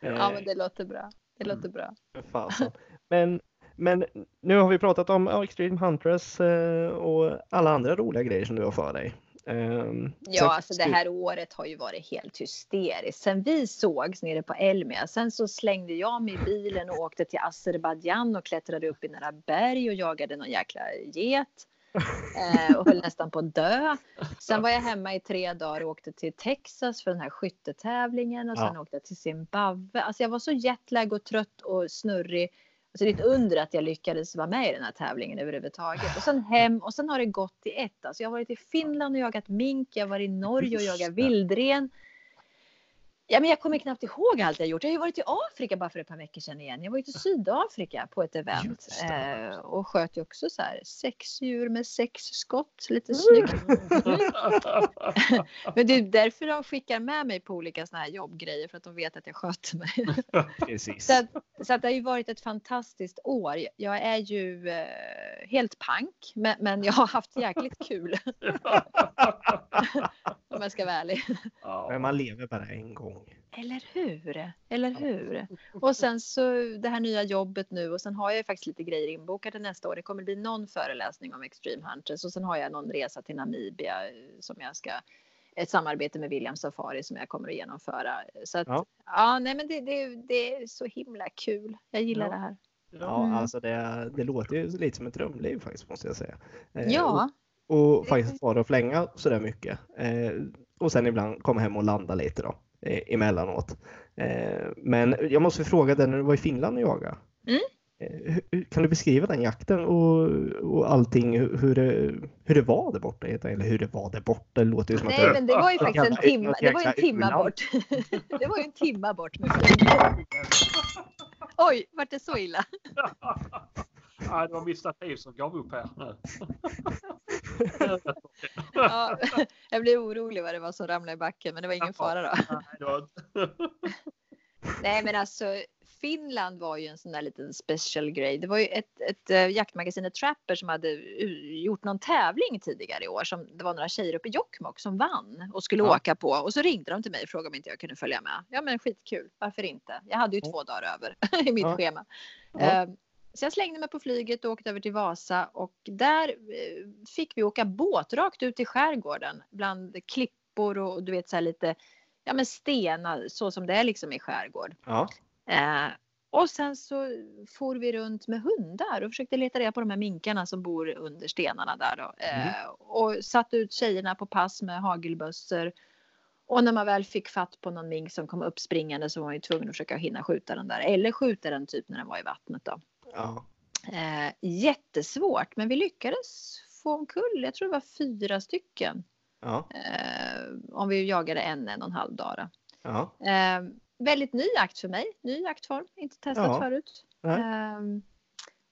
Ja Eh, men det låter bra. Det låter bra. för fasen. Men, men nu har vi pratat om ja, Extreme Huntress eh, och alla andra roliga grejer som du har för dig. Ehm, Ja, alltså det här året har ju varit helt hysteriskt. Sen vi sågs nere på Elmia, sen så slängde jag mig i bilen och åkte till Azerbajdzjan och klättrade upp i några berg och jagade någon jäkla get. Eh, och höll nästan på att dö. Sen var jag hemma i tre dagar och åkte till Texas för den här skyttetävlingen och sen Ja. åkte jag till Zimbabwe. Alltså jag var så jetlag och trött och snurrig. Alltså det är ett under att jag lyckades vara med i den här tävlingen överhuvudtaget. Och sen hem och sen har det gått i ett. Alltså jag har varit i Finland och jagat mink, jag har varit i Norge och jagat vildren. Ja, men jag kommer knappt ihåg allt jag gjort. Jag har ju varit i Afrika bara för ett par veckor sedan igen. Jag var ju till Sydafrika på ett event eh, och sköt ju också så här sex djur med sex skott. Lite snyggt. Men det är därför de skickar med mig på olika såna här jobbgrejer för att de vet att jag sköter mig. Precis. Så att, så att det har ju varit ett fantastiskt år. Jag är ju eh, helt pank, men, men jag har haft jäkligt kul. om jag ska vara ärlig. Ja. Men man lever bara en gång. Eller hur? Eller hur? Och sen så det här nya jobbet nu och sen har jag ju faktiskt lite grejer inbokade nästa år. Det kommer bli någon föreläsning om Extreme Hunters och sen har jag någon resa till Namibia eh, som jag ska ett samarbete med William Safari som jag kommer att genomföra. Så att, ja. Ja. nej men det, det, det är så himla kul. Jag gillar Ja. det här. Ja, Mm. alltså det, det låter ju lite som ett drömliv faktiskt måste jag säga. Eh, Ja, Och, och faktiskt vara och flänga sådär mycket. Eh, och sen ibland komma hem och landa lite då eh, emellanåt. Eh, men jag måste fråga dig när du var i Finland och jagade. Mm. Eh, kan du beskriva den jakten och, och allting, hur, det, hur det var där borta? Eller hur det var där borta, det låter ju som att nej det men det var ju faktiskt en timma, det var ju en timma bort. Det var ju en timma bort. Oj, vart det så illa? Ja, det var Mr. Steve som gav upp här nu. Ja, jag blev orolig vad det var som ramlade i backen, men det var ingen fara då. Nej, men alltså Finland var ju en sån där liten special grej. Det var ju ett, ett uh, jaktmagasinet Trapper som hade gjort någon tävling tidigare i år som det var några tjejer uppe i Jokkmokk som vann och skulle Ja. åka på och så ringde de till mig och frågade om inte jag kunde följa med. Ja, men skitkul. Varför inte? Jag hade ju Ja. två dagar över i mitt Ja. schema. Ja. Så jag slängde mig på flyget och åkte över till Vasa och där eh, fick vi åka båt rakt ut i skärgården bland klippor och du vet så här lite ja men stenar så som det är liksom i skärgård. Ja, Eh, och sen så for vi runt med hundar och försökte leta reda på de här minkarna som bor under stenarna där då. Eh, och satte ut tjejerna på pass med hagelbössor. Och när man väl fick fatt på någon mink som kom upp springande så var man ju tvungen att försöka hinna skjuta den där. Eller skjuta den typ när den var i vattnet då. Ja. Eh, jättesvårt men vi lyckades få omkull, jag tror det var fyra stycken. ja, Eh, om vi jagade en, en och en halv dag. Ja. Eh, väldigt ny jakt för mig, ny jaktform, inte testat Ja. förut. Nej. Eh,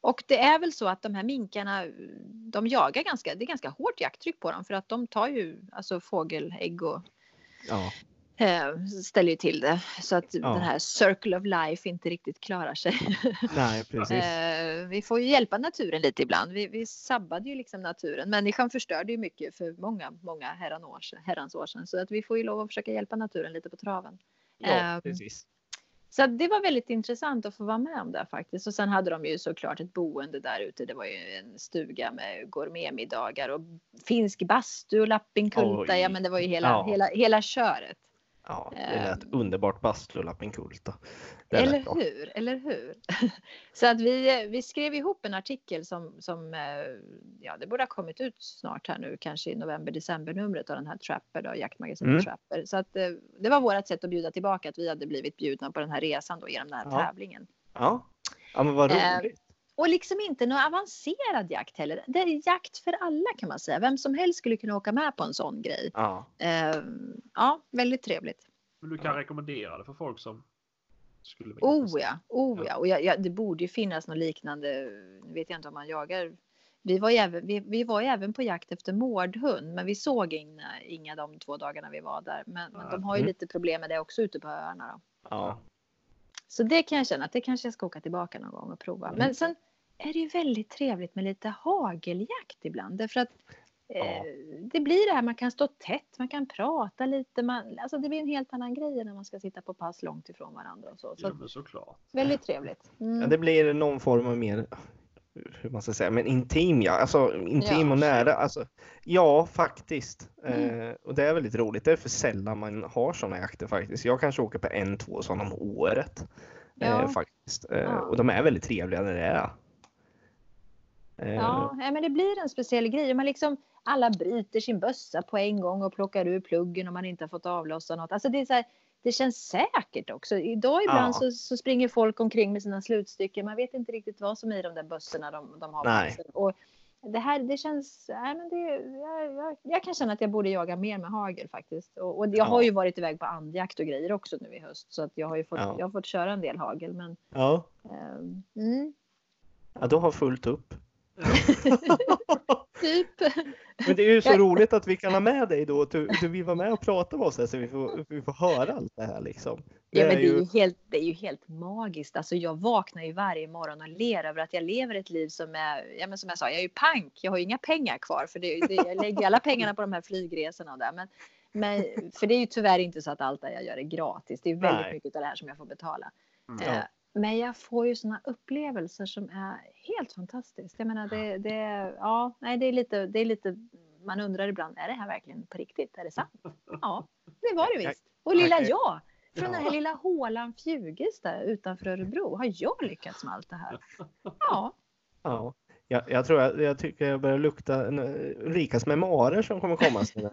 och det är väl så att de här minkarna, de jagar ganska, det är ganska hårt jakttryck på dem för att de tar ju alltså fågelägg och ja. Eh, ställer ju till det så att Ja. den här circle of life inte riktigt klarar sig. Nej, precis. Eh, vi får ju hjälpa naturen lite ibland. Vi, vi sabbade ju liksom naturen. Människan förstörde ju mycket för många, många herran år, herrans år sedan. Så att vi får ju lov att försöka hjälpa naturen lite på traven. Ja, ehm, precis. Så det var väldigt intressant att få vara med om det faktiskt. Och sen hade de ju såklart ett boende där ute. Det var ju en stuga med gourmetmiddagar och finsk bastu och lappinkulta. Oj. Ja men det var ju hela, Ja. hela, hela köret. Ja, det lät Ehm. underbart lät Eller bra. hur? Eller hur? Så att vi, vi skrev ihop en artikel som, som eh, ja, det borde ha kommit ut snart här nu, kanske i november-december numret av den här Trapper, då, jaktmagasinet Mm. Trapper. Så att eh, det var vårt sätt att bjuda tillbaka, att vi hade blivit bjudna på den här resan då genom den här Ja. tävlingen. Ja. ja, men vad Ehm, roligt. Och liksom inte någon avancerad jakt heller. Det är jakt för alla kan man säga. Vem som helst skulle kunna åka med på en sån grej. Ja. Eh, ja, väldigt trevligt. Men du kan Ja. rekommendera det för folk som skulle vilja Oh ja, oh ja. Och jag, jag, det borde ju finnas något liknande. Nu vet jag inte om man jagar. Vi var ju även, vi, vi var ju även på jakt efter mårdhund, men vi såg inga, inga de två dagarna vi var där. Men, men de har ju Mm. lite problem med det också ute på öarna. Då. Ja. Så det kan jag känna att det kanske jag ska åka tillbaka någon gång och prova. Mm. Men sen är det ju väldigt trevligt med lite hageljakt ibland. Därför att eh, det blir det här, man kan stå tätt, man kan prata lite. Man, alltså det blir en helt annan grej när man ska sitta på pass långt ifrån varandra. Och så. Så Ja, såklart. väldigt trevligt. Mm. ja, det blir någon form av mer, hur man ska säga, men intim ja. Alltså intim Ja. och nära. Alltså, ja, faktiskt. Mm. Eh, och det är väldigt roligt. Det är för sällan man har sådana jakter faktiskt. Jag kanske åker på en, två sådana om året. Eh, Ja. faktiskt. Eh, Ja. Och de är väldigt trevliga när det är. Eh, Ja, men det blir en speciell grej. Man liksom, alla bryter sin bössa på en gång och plockar ur pluggen om man inte har fått avlossa något. Alltså det, är så här, det känns säkert också. Idag ibland Ja. så, så springer folk omkring med sina slutstycken. Man vet inte riktigt vad som är i de där bössorna de, de har. Nej. Och det här det känns... Nej, men det, jag, jag, jag kan känna att jag borde jaga mer med hagel faktiskt. Och, och jag har Ja. ju varit iväg på andjakt och grejer också nu i höst. Så att jag har ju fått, Ja. jag har fått köra en del hagel. Men, ja. ehm, mm, ja, du har fullt upp. typ. Men det är ju så roligt att vi kan ha med dig då. att Du, du vill vara med och prata med oss här, så vi får, vi får höra allt det här liksom. Det Ja, men är det är, ju- helt, det är ju helt magiskt. Alltså, jag vaknar ju varje morgon och ler över att jag lever ett liv som är, ja, men som jag sa, jag är ju pank. Jag har ju inga pengar kvar för det, det, jag lägger alla pengarna på de här flygresorna och där. Men, men, för det är ju tyvärr inte så att allt det jag gör är gratis. Det är väldigt Nej. mycket av det här som jag får betala. Mm. Eh, Men jag får ju såna upplevelser som är helt fantastiskt. Jag menar, det, det, ja, nej, det, är lite, det är lite, man undrar ibland, är det här verkligen på riktigt? Är det sant? Ja, det var det visst. Och lilla jag- från den här lilla hålan Fjugesta utanför Örebro, har jag lyckats med allt det här? Ja, Ja. Jag, jag tror jag, jag tycker jag börjar lukta en, Rikas memoarer som kommer komma sen.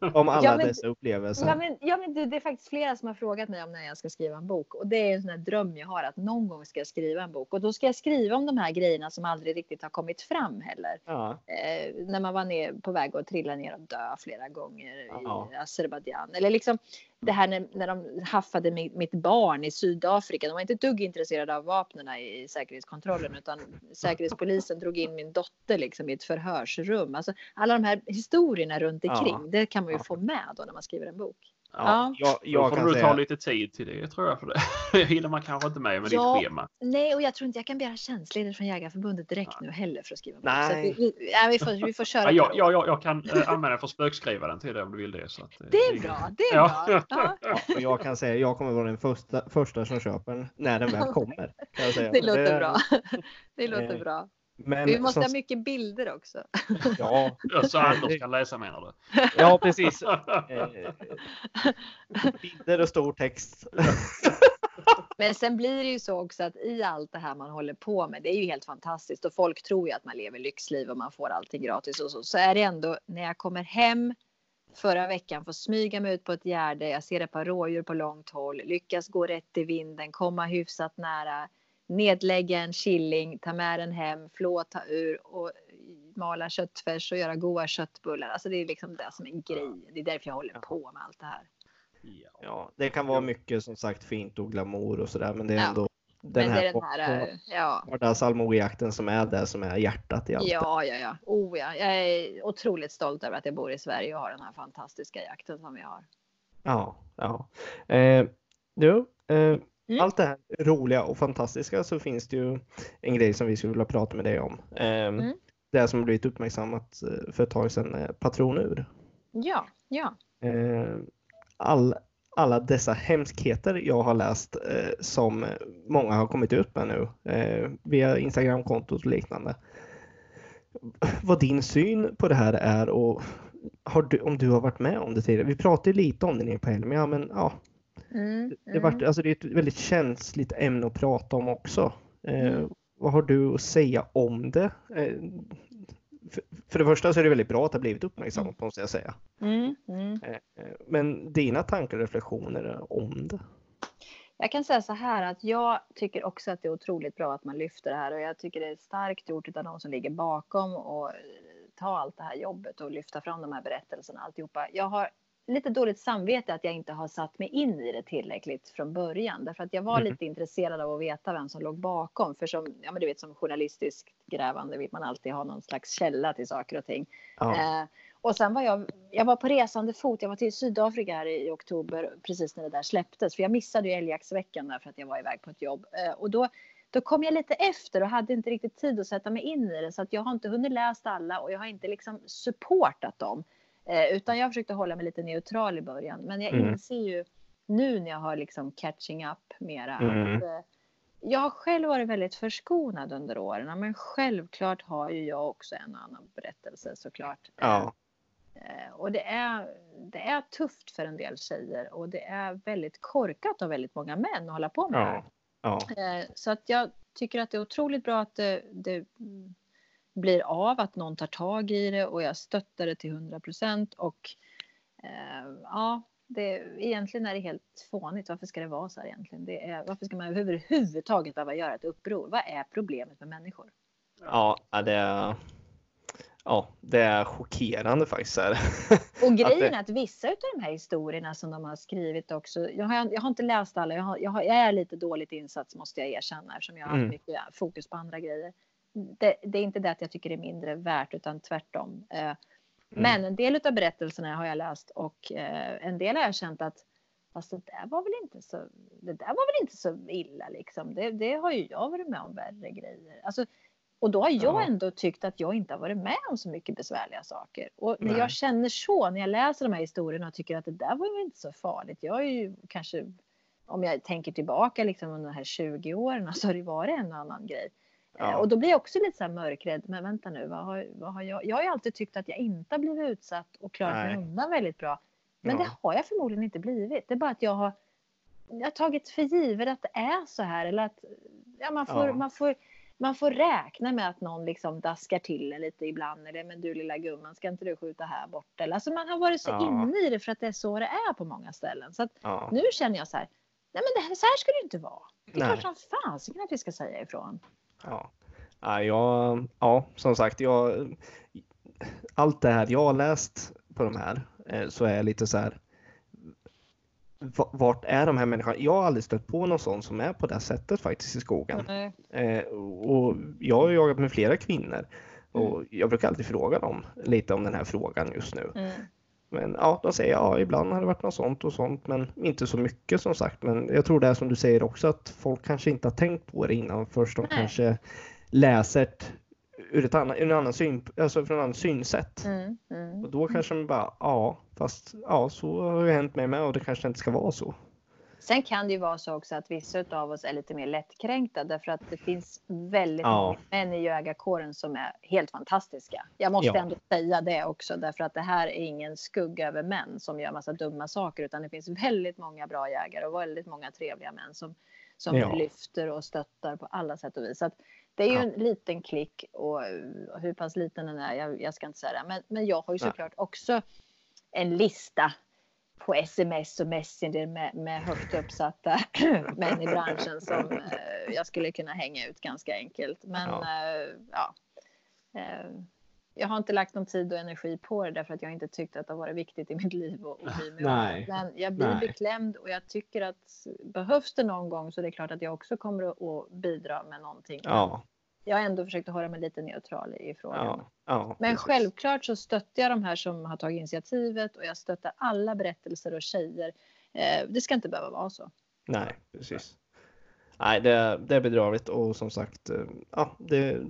Om alla Ja, men- dessa upplevelser. ja men, ja, men du, det är faktiskt flera som har frågat mig om när jag ska skriva en bok. Och det är en sån här dröm jag har att någon gång ska jag skriva en bok. Och då ska jag skriva om de här grejerna som aldrig riktigt har kommit fram heller. Ja. eh, när man var ner, på väg att trilla ner och dö flera gånger Ja. i Azerbajdzjan. Eller liksom det här när, när de haffade mitt, barn i Sydafrika. De var inte ett dugg intresserade av vapnen i säkerhetskontrollen utan säkerhetspolisen drog in min dotter liksom i ett förhörsrum. Alltså, alla de här historierna runt Ja. omkring, det kan man ju Ja. få med då när man skriver en bok. Ja, jag, Då jag får kan du ta säga, lite tid till det tror jag. För det hinner man kanske inte med med Ja. ditt schema. Nej, och jag tror inte jag kan begära tjänstledigt från Jägarförbundet direkt nu heller för att skriva Nej. vi, vi, ja, vi, får, vi får köra Ja, jag, jag, jag, jag kan äh, använda den för att spökskriva den till det om du vill det. Så att, eh, Det är inget- bra, det är Ja. bra. Ja. ja, och jag kan säga jag kommer vara den första, första som köper när den väl kommer. Kan jag säga. Det låter bra. Det eh, låter bra. Men Vi måste som, ha mycket bilder också. ja, Så Anders kan läsa menar du? ja, precis. Eh, bilder och stor text. Men sen blir det ju så också att i allt det här man håller på med, det är ju helt fantastiskt och folk tror ju att man lever lyxliv och man får allting gratis och så. Så är det ändå när jag kommer hem förra veckan, får smyga mig ut på ett gärde, jag ser ett par rådjur på långt håll, lyckas gå rätt i vinden, komma hyfsat nära, nedlägga en killing, ta med den hem, flå, ta ur och mala köttfärs och göra goda köttbullar. Alltså det är liksom det som är grejen. Det är därför jag håller på med allt det här. Ja. Det kan vara mycket som sagt fint och glamour och sådär, men det är Ja. ändå den Men det här, är den här, eh, ja. vardagsallmogejakten som är det som är hjärtat i allt. Ja, ja, ja. Oh, ja. Jag är otroligt stolt över att jag bor i Sverige och har den här fantastiska jakten som vi har. Ja, ja. Eh, du, eh, Mm. allt det här roliga och fantastiska så finns det ju en grej som vi skulle vilja prata med dig om. Eh, Mm. Det som blivit uppmärksammat eh, för ett tag sedan, patronur. Ja, ja. Eh, all, alla dessa hemskheter jag har läst eh, som många har kommit ut med nu eh, via Instagramkontot och liknande. Vad din syn på det här är och du, om du har varit med om det tidigare. Vi pratade lite om det nere på Elmia, men ja. Mm, Det, vart, mm. alltså det är ett väldigt känsligt ämne att prata om också. Eh, Mm. vad har du att säga om det? Eh, för, för det första så är det väldigt bra att det blivit uppmärksammat, måste jag säga. Mm, mm. Eh, eh, men dina tankar och reflektioner om det? Jag kan säga så här att jag tycker också att det är otroligt bra att man lyfter det här och jag tycker det är starkt gjort av de som ligger bakom och ta allt det här jobbet och lyfta fram de här berättelserna alltihopa. Jag har lite dåligt samvete att jag inte har satt mig in i det tillräckligt från början därför att jag var Mhm. lite intresserad av att veta vem som låg bakom för som ja men du vet som journalistiskt grävande vill man alltid ha någon slags källa till saker och ting. Ja, Eh, och sen var jag, jag var på resande fot. Jag var till Sydafrika här i, oktober precis när det där släpptes. För jag missade ju älgjaktsveckan där för att jag var iväg på ett jobb. Eh, och då, då kom jag lite efter och hade inte riktigt tid att sätta mig in i det. Så att jag har inte hunnit läsa alla och jag har inte liksom supportat dem. Eh, utan jag försökte hålla mig lite neutral i början. Men jag Mm. inser ju nu när jag har liksom catching up mera Mm. att eh, jag har själv varit väldigt förskonad under åren. Men självklart har ju jag också en annan berättelse såklart. Ja, Eh, Och det är, det är tufft för en del tjejer och det är väldigt korkat av väldigt många män att hålla på med det här. ja, Så att jag tycker att det är otroligt bra att det, det blir av, att någon tar tag i det och jag stöttar det till 100 procent. Och eh, ja, det, egentligen är det helt fånigt. Varför ska det vara så här egentligen? Det är, varför ska man överhuvudtaget behöva göra ett uppror? Vad är problemet med människor? ja, det är, ja, det är chockerande faktiskt. Här. Och grejen det- är att vissa av de här historierna som de har skrivit också. Jag har, jag har inte läst alla. Jag, har, jag, har, jag är lite dåligt insatt måste jag erkänna eftersom jag har Mm. mycket fokus på andra grejer. Det, det är inte det att jag tycker det är mindre värt utan tvärtom. Eh, Mm. Men en del av berättelserna har jag läst och eh, en del har jag känt att fast det där var väl inte så. Det där var väl inte så illa liksom. Det, det har ju jag varit med om värre grejer. Alltså, och då har jag Ja. ändå tyckt att jag inte har varit med om så mycket besvärliga saker. Och när Nej. jag känner så, när jag läser de här historierna och tycker att det där var ju inte så farligt. Jag är ju kanske, om jag tänker tillbaka liksom under de här 20 åren så har det varit en och annan grej. Eh, Ja. Och då blir jag också lite så här mörkrädd. Men vänta nu, vad har, vad har jag? Jag har ju alltid tyckt att jag inte har blivit utsatt och klarat mig Nej. undan väldigt bra. Men Ja. det har jag förmodligen inte blivit. Det är bara att jag har, jag har tagit för givet att det är så här. Eller att ja, man, får, Ja. man, får, man får räkna med att någon liksom daskar till en lite ibland. Eller men du lilla gumman, ska inte du skjuta här bort? Eller, alltså man har varit så Ja. inne i det för att det är så det är på många ställen. Så nu känner jag så här. Nej men det här, så här ska det inte vara. Det är Nej. klart som fasiken att vi ska säga ifrån. Ja. Ja, jag, ja, som sagt, jag, allt det här jag har läst på de här eh, så är jag lite så här. va- Vart är de här människorna? Jag har aldrig stött på någon sån som är på det sättet faktiskt i skogen. Eh, och jag har jagat med flera kvinnor och jag brukar alltid fråga dem lite om den här frågan just nu. Mm. Men ja, de säger ja, ibland har det varit något sånt och sånt, men inte så mycket som sagt. Men jag tror det är som du säger också att folk kanske inte har tänkt på det innan först de Nej. kanske läser det ur ett annat, ur en annan syn, alltså från ett annat synsätt. Mm. Mm. Och då kanske man bara, ja, fast ja, så har ju hänt mig med och det kanske inte ska vara så. Sen kan det ju vara så också att vissa av oss är lite mer lättkränkta därför att det finns väldigt Ja. många män i jägarkåren som är helt fantastiska. Jag måste Ja. ändå säga det också därför att det här är ingen skugga över män som gör massa dumma saker utan det finns väldigt många bra jägare och väldigt många trevliga män som, som Ja. lyfter och stöttar på alla sätt och vis. Så att det är ju en liten klick och hur pass liten den är, jag, jag ska inte säga det. Men, men jag har ju såklart också en lista på sms och messenger med, med högt uppsatta män i branschen som eh, jag skulle kunna hänga ut ganska enkelt. Men Ja. ja, ja eh, jag har inte lagt någon tid och energi på det därför att jag inte tyckt att det har varit viktigt i mitt liv mig om Nej. Men jag blir Nej. beklämd och jag tycker att behövs det någon gång så är det klart att jag också kommer att, att bidra med någonting. Ja, Jag har ändå försökt hålla mig lite neutral i frågan. ja, ja. Men precis. självklart så stöttar jag de här som har tagit initiativet och jag stöttar alla berättelser och tjejer. Eh, det ska inte behöva vara så. Nej, precis. Nej, det, det är bedrövligt och som sagt, eh, ja, det,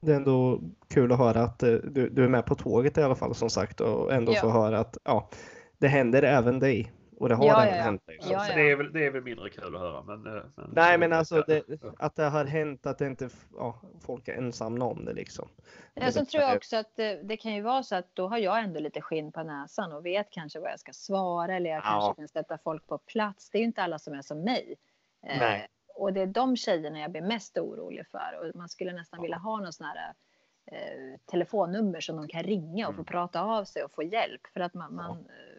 det är ändå kul att höra att eh, du, du är med på tåget i alla fall som sagt och ändå Ja. få höra att ja, det händer även dig Och det har Ja, även ja, hänt. Liksom. Ja, Så ja. det, är väl, det är väl mindre kul att höra. Men, eh, men, Nej, men alltså det, att det har hänt att det inte ja, folk är ensamma om det liksom. Ja, sen Det- tror jag också att det, det kan ju vara så att då har jag ändå lite skinn på näsan och vet kanske vad jag ska svara eller jag Ja. kanske kan sätta folk på plats. Det är ju inte alla som är som mig. Eh, Nej. och det är de tjejerna jag blir mest orolig för och man skulle nästan vilja ha någon sån här eh, telefonnummer som de kan ringa och få Mm. prata av sig och få hjälp för att man, man eh,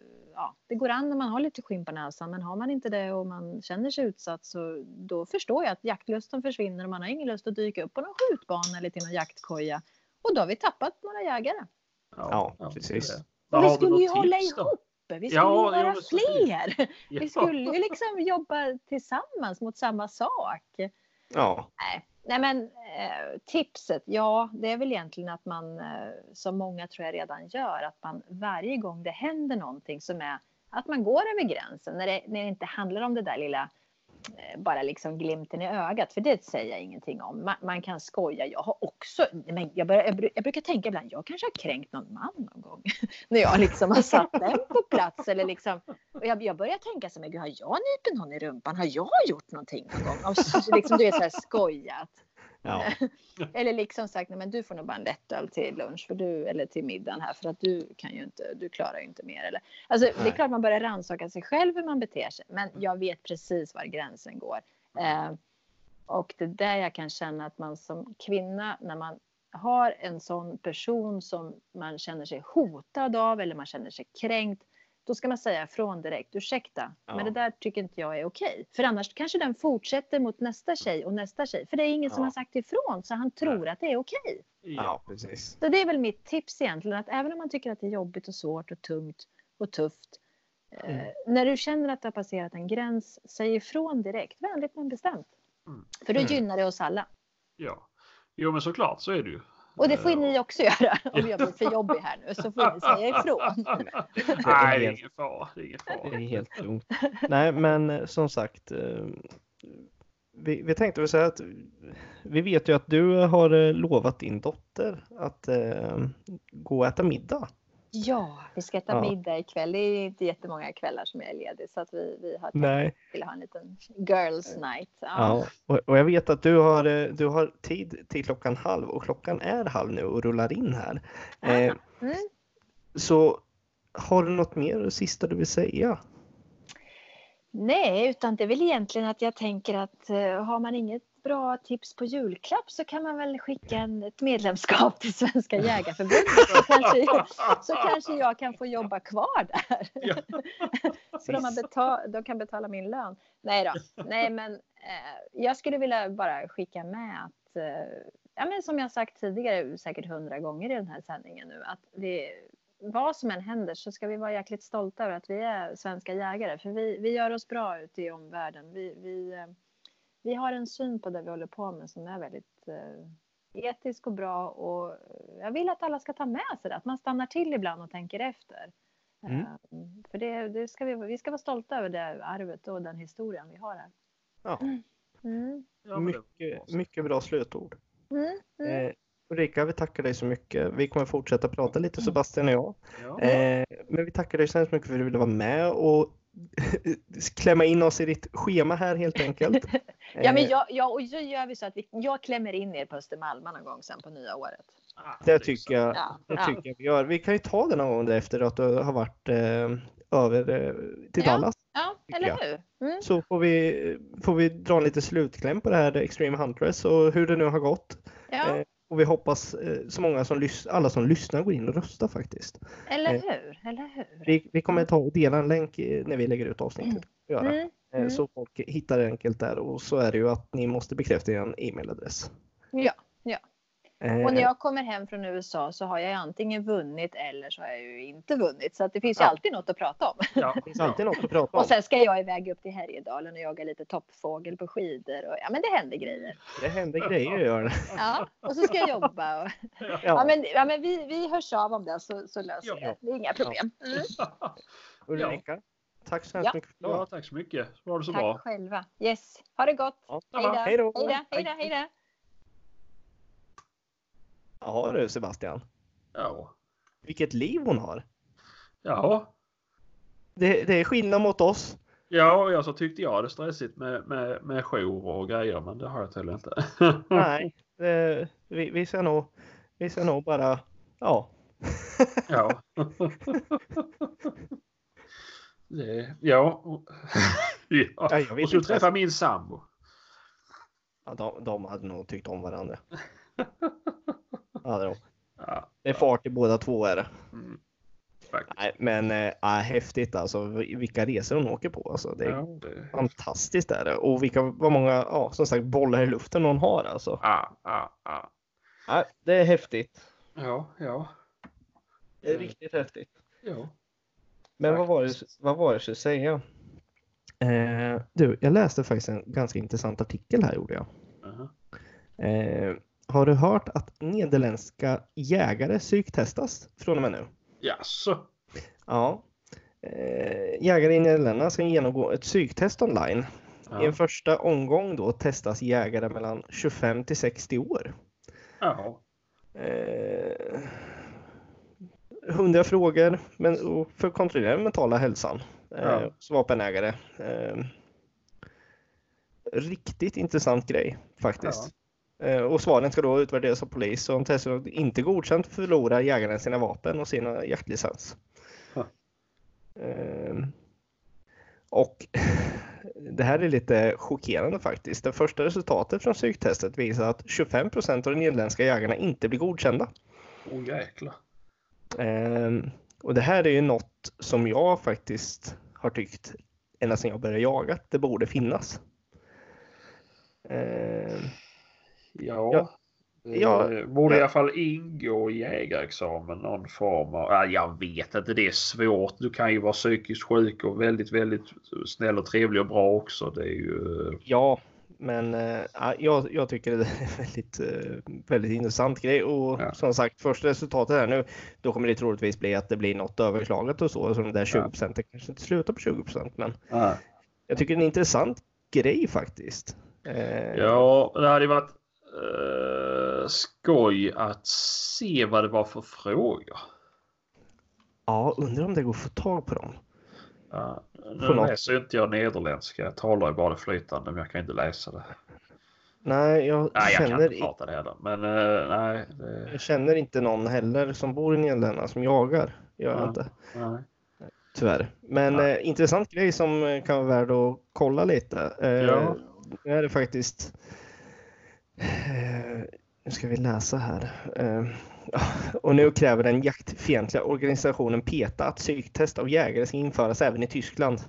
ja, det går an när man har lite skinn på näsan men har man inte det och man känner sig utsatt så då förstår jag att jaktlusten försvinner och man har ingen lust att dyka upp på någon skjutbana eller till någon jaktkoja. Och då har vi tappat några jägare. Ja, är precis. det. Och vi skulle ju hålla tips då? ihop. Vi skulle Ja, ju vara ja, fler. Ja. Vi skulle ju liksom jobba tillsammans mot samma sak. Ja, Nej, Nej men eh, tipset, ja det är väl egentligen att man, eh, som många tror jag redan gör, att man varje gång det händer någonting som är att man går över gränsen, när det, när det inte handlar om det där lilla bara liksom glimten i ögat, för det säger jag ingenting om. Man, man kan skoja. Jag har också, men jag, börjar, jag, jag brukar tänka ibland, jag kanske har kränkt någon man någon gång. när jag liksom har satt den på plats. Eller liksom, och jag, jag börjar tänka så här, men gud, har jag nypit någon i rumpan? Har jag gjort någonting någon gång? Och så, liksom, du är så här skojat ja, Eller liksom sagt, nej men du får nog bara en lättöl till lunch för du, eller till middagen här för att du kan ju inte, du klarar ju inte mer. Eller, alltså det är klart man börjar rannsaka sig själv hur man beter sig, men jag vet precis var gränsen går. Eh, och det är där jag kan känna att man som kvinna, när man har en sån person som man känner sig hotad av eller man känner sig kränkt, då ska man säga ifrån direkt. Ursäkta, Ja. men det där tycker inte jag är okej. För annars kanske den fortsätter mot nästa tjej och nästa tjej. För det är ingen som Ja. har sagt ifrån så han tror att det är okej. ja, precis. Så det är väl mitt tips egentligen att även om man tycker att det är jobbigt och svårt och tungt och tufft. Mm. Eh, när du känner att du har passerat en gräns, säg ifrån direkt, vänligt men bestämt. Mm. För då Mm. gynnar det oss alla. Ja. Jo, men såklart så är det ju. Och det får ju Eh, ni också göra om jag blir för jobbig här nu så får ni säga ifrån. Nej, det är ingen fara. Det är ingen Det fara. är helt lugnt. Nej, men eh, som sagt. eh, Vi, vi tänkte väl säga att vi vet ju att du har lovat din dotter att eh, gå och äta middag. Ja, vi ska äta Ja. middag ikväll. Det är inte jättemånga kvällar som jag är ledig så att vi, vi har Nej. vill ha en liten girls night. Ja. Ja, och, och jag vet att du har, eh, du har tid till klockan halv och klockan är halv nu och rullar in här. Eh, Mm. så har du något mer sista du vill säga? Nej, utan det är väl egentligen att jag tänker att eh, har man inget bra tips på julklapp så kan man väl skicka en, ett medlemskap till Svenska Jägareförbundet så kanske, så kanske jag kan få jobba kvar där. Ja. så de, betal, de kan betala min lön. Nej då, nej men eh, jag skulle vilja bara skicka med att eh, ja, men som jag sagt tidigare säkert hundra gånger i den här sändningen nu att vi, vad som än händer så ska vi vara jäkligt stolta över att vi är svenska jägare för vi, vi gör oss bra ute i omvärlden. Vi, vi, eh, vi har en syn på det vi håller på med som är väldigt eh, etisk och bra och jag vill att alla ska ta med sig det, att man stannar till ibland och tänker efter. Mm. Eh, För det, det ska vi, vi ska vara stolta över det arvet och den historien vi har här. Ja, Mm. Mycket, mycket bra slutord. Mm. Mm. Eh, Ulrika, vi tackar dig så mycket. Vi kommer fortsätta prata lite Sebastian och jag. Ja. Eh, men vi tackar dig så hemskt mycket för att du ville vara med och klämma in oss i ditt schema här helt enkelt. Ja, men Eh, jag, jag, och så gör vi så att vi, jag klämmer in er på Östermalm någon gång sen på nya året. Ah, Det tycker jag, Ja, det ja. tycker jag vi gör. Vi kan ju ta det någon gång efter att du har varit eh, över eh, till Ja. Dallas. Ja, eller jag. hur? Mm. Så får vi, får vi dra en lite slutkläm på det här Extreme Huntress och hur det nu har gått. Ja, Eh, Och vi hoppas eh, så många som alla som lyssnar går in och röstar faktiskt. eller eh, hur? Eller hur? Vi, vi kommer ta och dela en länk eh, när vi lägger ut avsnittet. Göra. Mm. Mm. Så folk hittar det enkelt där och så är det ju att ni måste bekräfta er e-mailadress. Ja, ja. Eh, Och när jag kommer hem från USA så har jag antingen vunnit eller så har jag ju inte vunnit. Så att det finns ju Ja. alltid något att prata om. Ja, Det finns alltid något att prata om. Och sen ska jag iväg upp till Härjedalen och jaga lite toppfågel på skidor. Och, ja, men det händer grejer. Det händer grejer gör det. Ja, och så ska jag jobba. Och, ja, Ja, men, ja, men vi, vi hörs av om det så, så löser Ja. vi det. Det är inga problem. Mm. Ulrika, tack så hemskt Ja. mycket ja, tack så mycket. Var det så Tack bra. själva. Yes, ha det gott. Ja, Hej då. Hej då. Hej då. Hej då. Ja du Sebastian, Ja. vilket liv hon har. Ja. Det, det är skillnad mot oss. Ja, och jag så tyckte jag det stressigt med, med, med jour och grejer, men det har jag tydligen inte. Nej, det, vi, vi ska nog, vi ska nog bara, ja. ja. det, ja. ja. Ja, Och så träffa min sambo. Ja, de, de hade nog tyckt om varandra. Ja, de. Ja. Det är fart i båda två är det. Mm. Nej, men äh, häftigt alltså. Vilka resor hon åker på. Alltså. Det är Ja, det... fantastiskt är det. Och vilka, vad många, ja, som sagt, bollar i luften hon har alltså. Ja, ja, ja. Nej, det är häftigt. Ja, ja, Det är Mm. riktigt häftigt. ja. Men vad var, det, vad var det jag skulle säga? Eh, du, jag läste faktiskt en ganska intressant artikel här gjorde jag. Aha. Eh, har du hört att nederländska jägare psyktestas från och med nu? Jaså? Ja. Eh, jägare i Nederländerna ska genomgå ett psyktest online. I en Ja. första omgång då testas jägare mellan 25 till 60 år. ja. Eh, 100 frågor men, för att kontrollera den mentala hälsan. Eh, Ja. som vapenägare. Eh, riktigt intressant grej faktiskt. Eh, och svaren ska då utvärderas av polis och om testet inte godkänt förlorar jägaren sina vapen och sina jaktlicens. Ja. Eh, och det här är lite chockerande faktiskt. Det första resultatet från psyktestet visar att 25 procent av de nederländska jägarna inte blir godkända. Åh jäklar. Ehm, och det här är ju något som jag faktiskt har tyckt ända sedan jag började jaga att det borde finnas. Ja. Ja. Ja. borde i Ja. alla fall ingå i jägarexamen någon form av... Ja, jag vet inte, det är svårt. Du kan ju vara psykiskt sjuk och väldigt, väldigt snäll och trevlig och bra också. Det är ju... ja, men eh, ja, jag, jag tycker det är en väldigt, eh, väldigt intressant grej och Ja. som sagt första resultatet här nu då kommer det troligtvis bli att det blir något överklagat och så som det där 20 Ja. procenten kanske inte slutar på 20 procent men Ja. jag tycker det är en intressant grej faktiskt. Eh, Ja, det hade varit eh, skoj att se vad det var för frågor. ja, undrar om det går att få tag på dem. Ja, nu något. läser ju inte jag nederländska. Jag talar ju bara det flytande men jag kan inte läsa det. Nej, jag Nej, jag kan känner inte prata det heller. Men eh, nej. Det, Jag känner inte någon heller som bor i Nederländerna som jagar. Gör jag Ja. inte, nej. tyvärr. Men Nej. eh, intressant grej som eh, kan vara värd att kolla lite. Eh, Ja. Nu är det faktiskt... Eh, nu ska vi läsa här. Eh, och nu kräver den jaktfientliga organisationen PETA att psyktest av jägare ska införas även i Tyskland.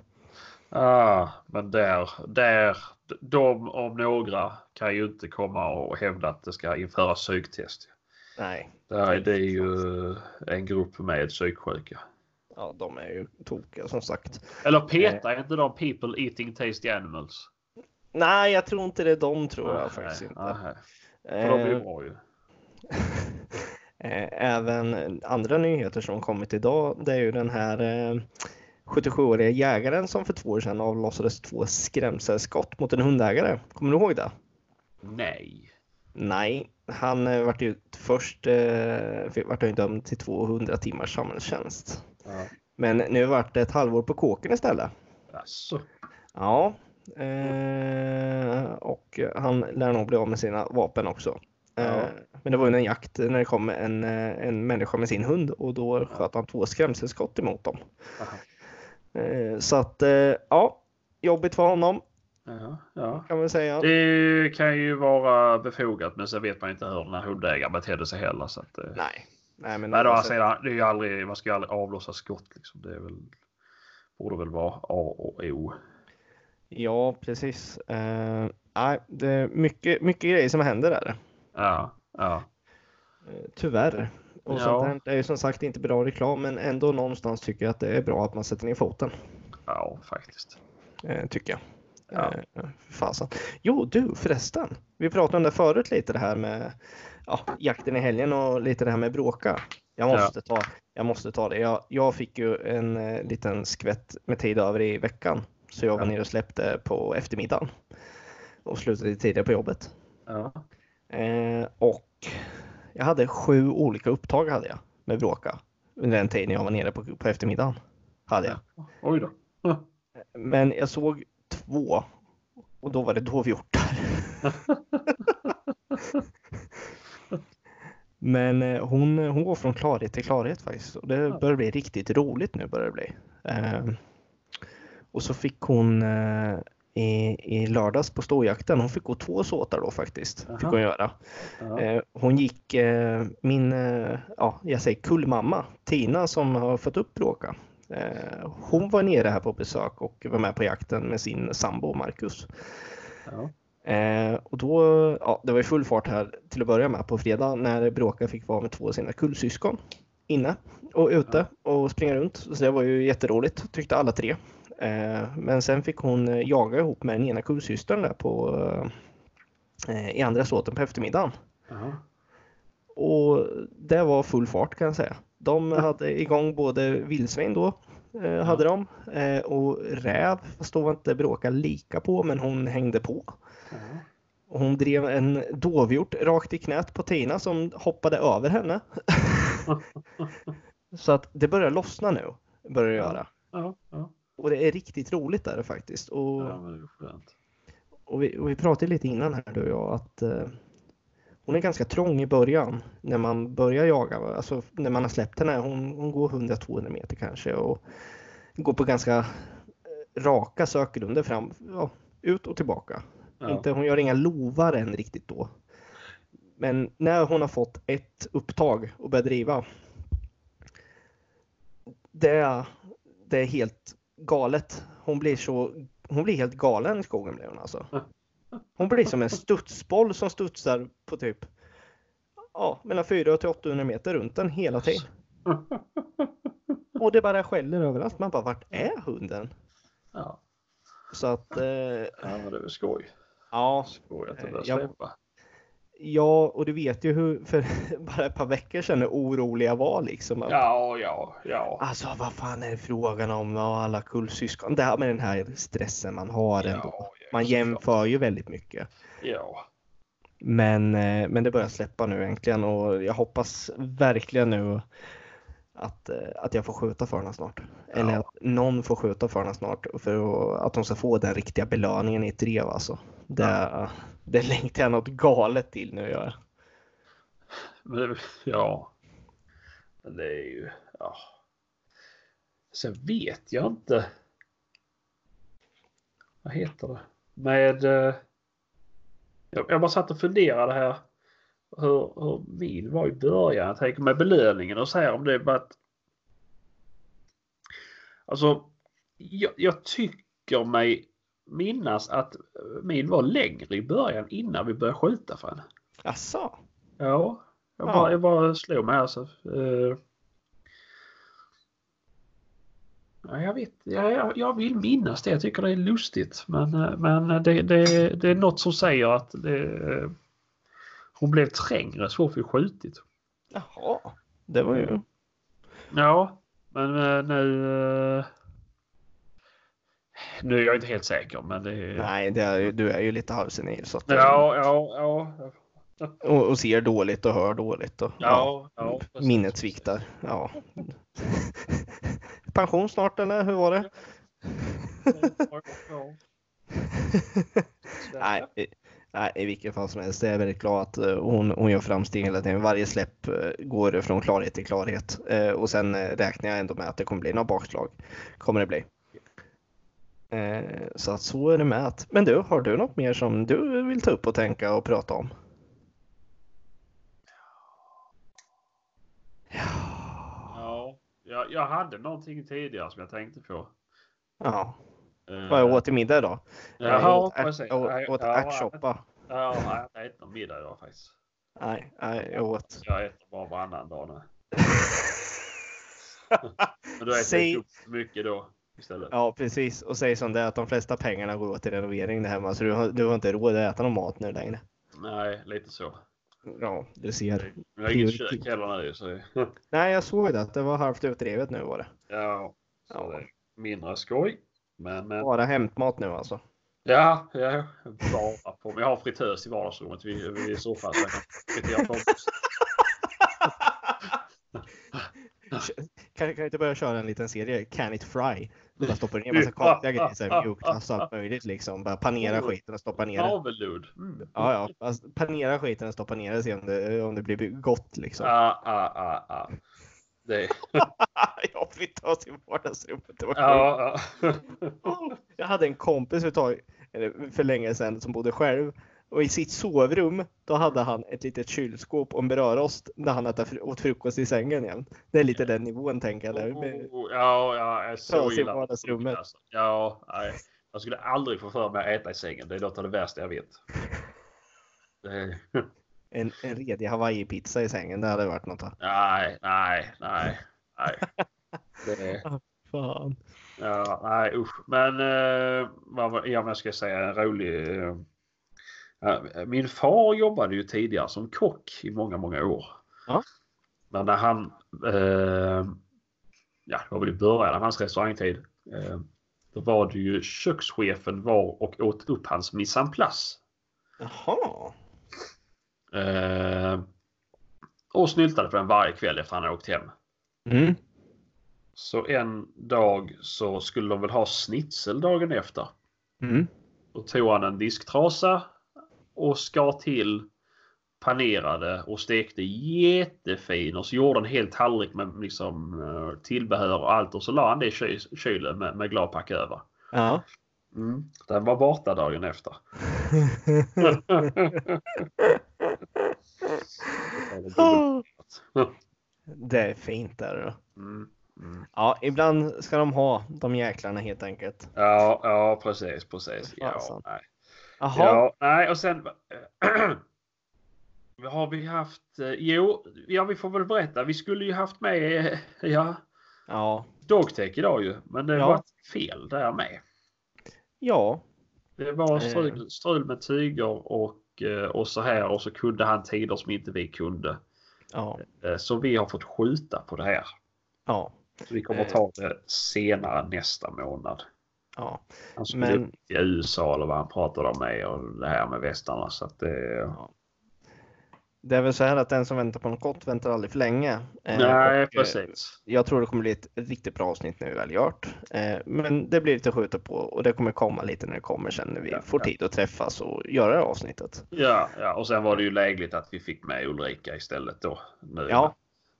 Ah, men där, där, de om några kan ju inte komma och hävda att det ska införas psyktest. Nej, Där är det ju en grupp med psyksjuka. ja, de är ju tokiga som sagt. Eller PETA, är inte de People Eating Tasty Animals? Nej, jag tror inte det är de tror jag Nej, faktiskt inte. nej. För de ju Eh, ju. Eh, Även andra nyheter som kommit idag, det är ju den här eh, 77-åriga jägaren som för två år sedan avlossades två skrämselskott mot en hundägare. Kommer du ihåg det? Nej. Nej, han eh, vart ju först eh, vart han dömd till 200 timmars samhällstjänst. Ja. Men nu vart det ett halvår på kåken istället. Alltså. Ja, eh, och han lär nog bli av med sina vapen också. Eh, Ja. Men det var ju en jakt när det kom en, eh, en människa med sin hund och då sköt han två skrämselskott emot dem. Eh, Så att eh, ja, jobbigt för honom Ja, ja. kan man säga. Det kan ju vara befogat men sen vet man inte hur den här hundägaren betedde sig heller. Så att, eh. Nej. Nej, men Men å andra oavsett- sidan, det är ju aldrig, man ska ju aldrig avlossa skott. Liksom. Det är väl, borde väl vara A och O. Ja, precis. Eh, nej, det är mycket, mycket grejer som händer där. Ja, ja. Eh, Tyvärr. Och Ja. sånt där är ju som sagt inte bra reklam men ändå någonstans tycker jag att det är bra att man sätter ner foten. Ja, faktiskt. Eh, tycker jag. Ja. Eh, fasen. Jo du förresten. Vi pratade om det förut lite det här med ja, jakten i helgen och lite det här med bråka. Jag måste, ta, jag måste ta det. Jag, jag fick ju en eh, liten skvätt med tid över i veckan. Så jag var Ja. nere och släppte på eftermiddagen. Och slutade tidigare på jobbet. Ja. Eh, och jag hade sju olika upptag hade jag med bråka under den tiden jag var nere på, på eftermiddagen. hade jag. Oj då. Men jag såg två och då var det dovhjortar. Men eh, hon, hon går från klarhet till klarhet faktiskt. Och det Ja. börjar bli riktigt roligt nu. Börjar det bli. Eh, och så fick hon eh, i, i lördags på ståjakten, hon fick gå två såtar då faktiskt. Fick hon göra. Eh, hon gick, eh, min, eh, ja jag säger kullmamma, Tina som har fått upp Bråka. Eh, hon var nere här på besök och var med på jakten med sin sambo Marcus. Ja. Eh, och då, ja, det var ju full fart här till att börja med på fredag när Bråka fick vara med två av sina kullsyskon inne och ute och springa runt. Så det var ju jätteroligt tyckte alla tre. Eh, men sen fick hon eh, jaga ihop med den ena kullsystern där på eh, i andra såten på eftermiddagen. Ja. Och det var full fart kan jag säga. De hade igång både vildsvin då, hade de, och räv, fast då var inte Bråka lika på, men hon hängde på. Och hon drev en dovhjort rakt i knät på Tina som hoppade över henne. Så att det börjar lossna nu, börjar det göra. Ja. Ja. Och det är riktigt roligt där faktiskt. Och, Ja, men det är skönt. och, vi, och vi pratade lite innan här du och jag att eh, hon är ganska trång i början när man börjar jaga. Alltså när man har släppt henne. Hon, hon går 100-200 meter kanske och går på ganska eh, raka sökgrunder fram, ja, ut och tillbaka. Ja. Inte, hon gör inga lovar än riktigt då. Men när hon har fått ett upptag och börjar driva. Det det är helt galet. Hon blir så hon blir helt galen i skogen blir hon alltså. Hon blir som en studsboll som studsar på typ ja, mellan 400 till 800 meter runt den hela tiden. Och det bara skäller överallt. Man bara, vart är hunden? Ja. Så att, eh, ja, det är väl skoj. ja, Skoj att det Eh, jag- släppa. Ja, och du vet ju hur för bara ett par veckor sedan hur orolig jag var liksom. Att, Ja, ja, ja. Alltså vad fan är det frågan om? Ja, alla kullsyskon. Det här med den här stressen man har ändå. ja, ja, Man jämför ju väldigt mycket. Ja. Men, eh, men det börjar släppa nu äntligen och jag hoppas verkligen nu att, eh, att jag får skjuta för henne snart. Eller Ja. att någon får skjuta för henne snart för att- de ska få den riktiga belöningen i ett drev alltså. Det, det längtar jag något galet till nu gör jag. Men ja. Men det är ju, ja. Sen vet jag inte. Vad heter det? Med... Eh, jag, bara satt och funderade här. Hur, hur min var i början. Jag tänker med belöningen och så här om det bara att... Alltså, jag, jag tycker mig minnas att min var längre i början innan vi började skjuta för henne. Asså? Ja, jag Ja. bara, jag bara slog mig alltså. Eh, ja, jag vet, jag, jag, jag vill minnas det. Jag tycker det är lustigt. Men, eh, men det, det, det är något som säger att det, eh, hon blev trängre så fort vi skjutit. Jaha, det var ju... Ja, men eh, nu... Nu är jag inte helt säker men det är... Nej, det är, du är ju lite halvsenil så att, Ja, ja, ja. och, och ser dåligt och hör dåligt. Och, Ja, ja. precis. minnet sviktar. Ja. Pension snart eller hur var det? Ja, ja. Nej, nej, i vilket fall som helst. Jag är väldigt glad att eh, hon, hon gör framsteg hela tiden. Varje släpp eh, går från klarhet till klarhet. Eh, Och sen räknar jag ändå med att det kommer bli några bakslag. Kommer det bli. Eh, Så att så är det med. Men du, har du något mer som du vill ta upp och tänka och prata om? Ja, jag, jag hade någonting tidigare som jag tänkte på. Ja, Eh, vad jag åt till middag idag? Jag Jaha, åt, precis. jag åt, Ja, åt ja, ärtsoppa. Ja, jag inte någon middag idag faktiskt. Nej, nej, jag åt. Jag äter bara varannan dag nu. Men då äter Säg- jag upp för mycket då istället. Ja, precis. Och säg som det är att de flesta pengarna går åt till renovering där hemma. Så du har, du har inte råd att äta någon mat nu längre. Nej, lite så. Ja, du ser. Jag har inget kök heller nu så Nej, jag såg det. Det var halvt utdrivet nu var det. ja, så Ja. det är mindre skoj. Men, men Bara hämtmat nu alltså. ja, ja, bara på. Jag har fritös i vardagsrummet vid, vid soffan kan kan, inte börja köra en liten serie, Can it fry? Bara stoppa ner en massa konstiga grejer, så här mjukglass och allt möjligt liksom. Bara panera skiten och stoppa ner det. Mm. Ja, ja. Alltså, panera skiten och stoppa ner det och se om det, om det blir gott liksom. Ah, ah, ah, ah. Det... jag fick ta till vardagsrummet. Det var ja, ja. Jag hade en kompis ett tag, för länge sedan, som bodde själv. Och i sitt sovrum, då hade han ett litet kylskåp och en brödrost när han åt frukost i sängen igen. Det är lite den nivån tänker jag. Där. Oh, ja, ja, så illa. vardagsrummet. Alltså. Ja, nej. Jag skulle aldrig få för mig att äta i sängen. Det är något av det värsta jag vet. En, en redig hawaii-pizza i sängen, det hade varit något. Nej, nej, nej, nej. Det... Fan. Ja, nej usch. Men eh, vad ja, men jag ska säga en rolig. Eh, min far jobbade ju tidigare som kock i många, många år. Ja. Men när han, eh, ja det var väl i början av hans restaurangtid. Eh, då var det ju kökschefen var och åt upp hans mise en place. Jaha. Eh, och snyltade på den varje kväll efter han hade åkt hem. Mm. Så en dag så skulle de väl ha snitsel dagen efter. Mm. Då tog han en disktrasa och skar till panerade och stekte jättefin och så gjorde en hel tallrik med liksom eh, tillbehör och allt och så la han det i ky- kylen med, med gladpack över. Ja. Mm. Den var borta dagen efter. det är fint där då. Mm. Mm. Ja, ibland ska de ha de jäklarna helt enkelt. Ja, ja precis, precis. Ja, nej. Jaha. Ja, nej och sen har vi haft? eh, Jo, ja vi får väl berätta. Vi skulle ju haft med eh, ja, Ja. Dogtech idag ju. Men det Ja. var fel där med. Ja. Det var Eh. strul, strul med tyger och, och så här och så kunde han tider som inte vi kunde. Ja. Så vi har fått skjuta på det här. Ja. Så vi kommer ta det senare nästa månad. Ja. Han skulle Men- till USA eller vad han pratade om med och det här med västarna. Så att det, Det är väl så här att den som väntar på något gott väntar aldrig för länge. Eh, nej, och, eh, precis. Jag tror det kommer bli ett riktigt bra avsnitt vi väl gjort. Eh, Men det blir lite skjuta på och det kommer komma lite när det kommer sen när vi Ja, får ja. tid att träffas och göra det avsnittet. Ja, ja, och sen var det ju lägligt att vi fick med Ulrika istället då. Nu. Ja.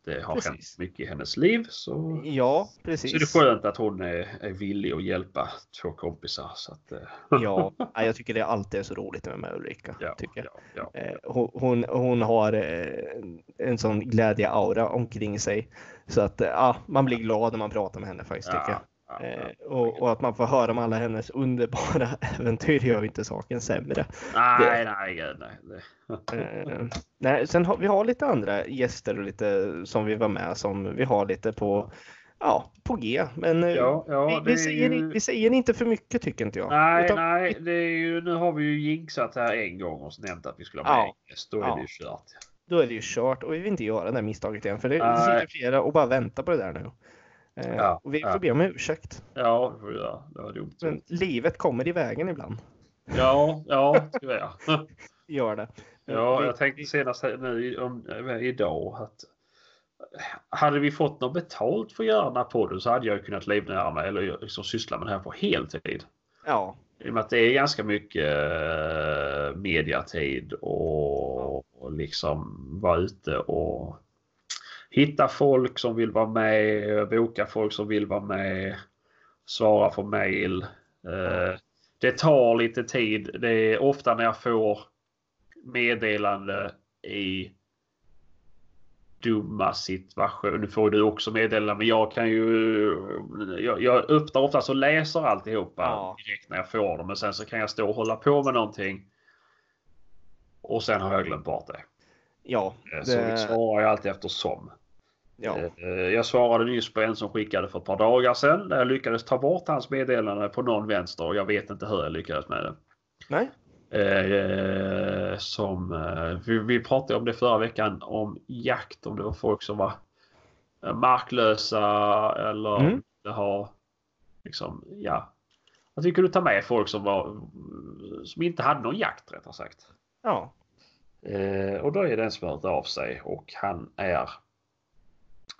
Det har precis. hänt mycket i hennes liv så, Ja, så är det precis. skönt att hon är, är villig att hjälpa två kompisar. Så att, eh, Ja, jag tycker det alltid är så roligt med, med Ulrika. ja, tycker ja, ja. Eh, Hon, hon, hon har eh, en sån glädje-aura omkring sig. Så att ja, man blir glad när man pratar med henne faktiskt. tycker Eh, och, och att man får höra om alla hennes underbara äventyr gör ju inte saken sämre. Nej, nej, gud, nej. Det, Eh, nej, sen har vi har lite andra gäster och lite som vi var med som vi har lite på, ja, på G. Men eh, ja, ja, vi, det vi, är säger, ju... vi säger inte för mycket tycker inte jag. Nej, Utan- nej, det är ju, nu har vi ju jinxat här en gång och nämnt att vi skulle ha med Ja. gäst. Då är Ja. det ju kört. Då är det ju kört och vi vill inte göra det här misstaget igen för det, det Nej. sitter flera och bara väntar på det där nu. Eh, Ja, och vi ja. får be om ursäkt. Ja, göra. Det var dumt. Men livet kommer i vägen ibland. Ja, ja, tyvärr. Gör det. Ja, Vi- jag tänkte senast nu om, eh, idag att hade vi fått något betalt för att göra den här podden så hade jag kunnat livnära mig eller liksom syssla med det här på heltid. Ja, I och med att det är ganska mycket eh, mediatid och, och liksom vara ute och hitta folk som vill vara med, boka folk som vill vara med, svara på mail. Eh, det tar lite tid. Det är ofta när jag får meddelande i dumma situationer. Nu får du också meddelande men jag kan ju... Jag, jag öppnar oftast och läser alltihopa Ja. direkt när jag får dem. Men sen så kan jag stå och hålla på med någonting. Och sen har jag glömt bort det. ja. Eh, Så Det, svarar ju alltid eftersom. Ja. Eh, Jag svarade nyss på en som skickade för ett par dagar sedan. Där jag lyckades ta bort hans meddelande på någon vänster. och Jag vet inte hur jag lyckades med det. Nej. Eh, som, eh, vi, vi pratade om det förra veckan om jakt. Om det var folk som var marklösa eller Mm. det har liksom, ja. Jag tycker du tar med folk som var som inte hade någon jakt rättare sagt. Ja. Eh, och då är det en som hört av sig och han är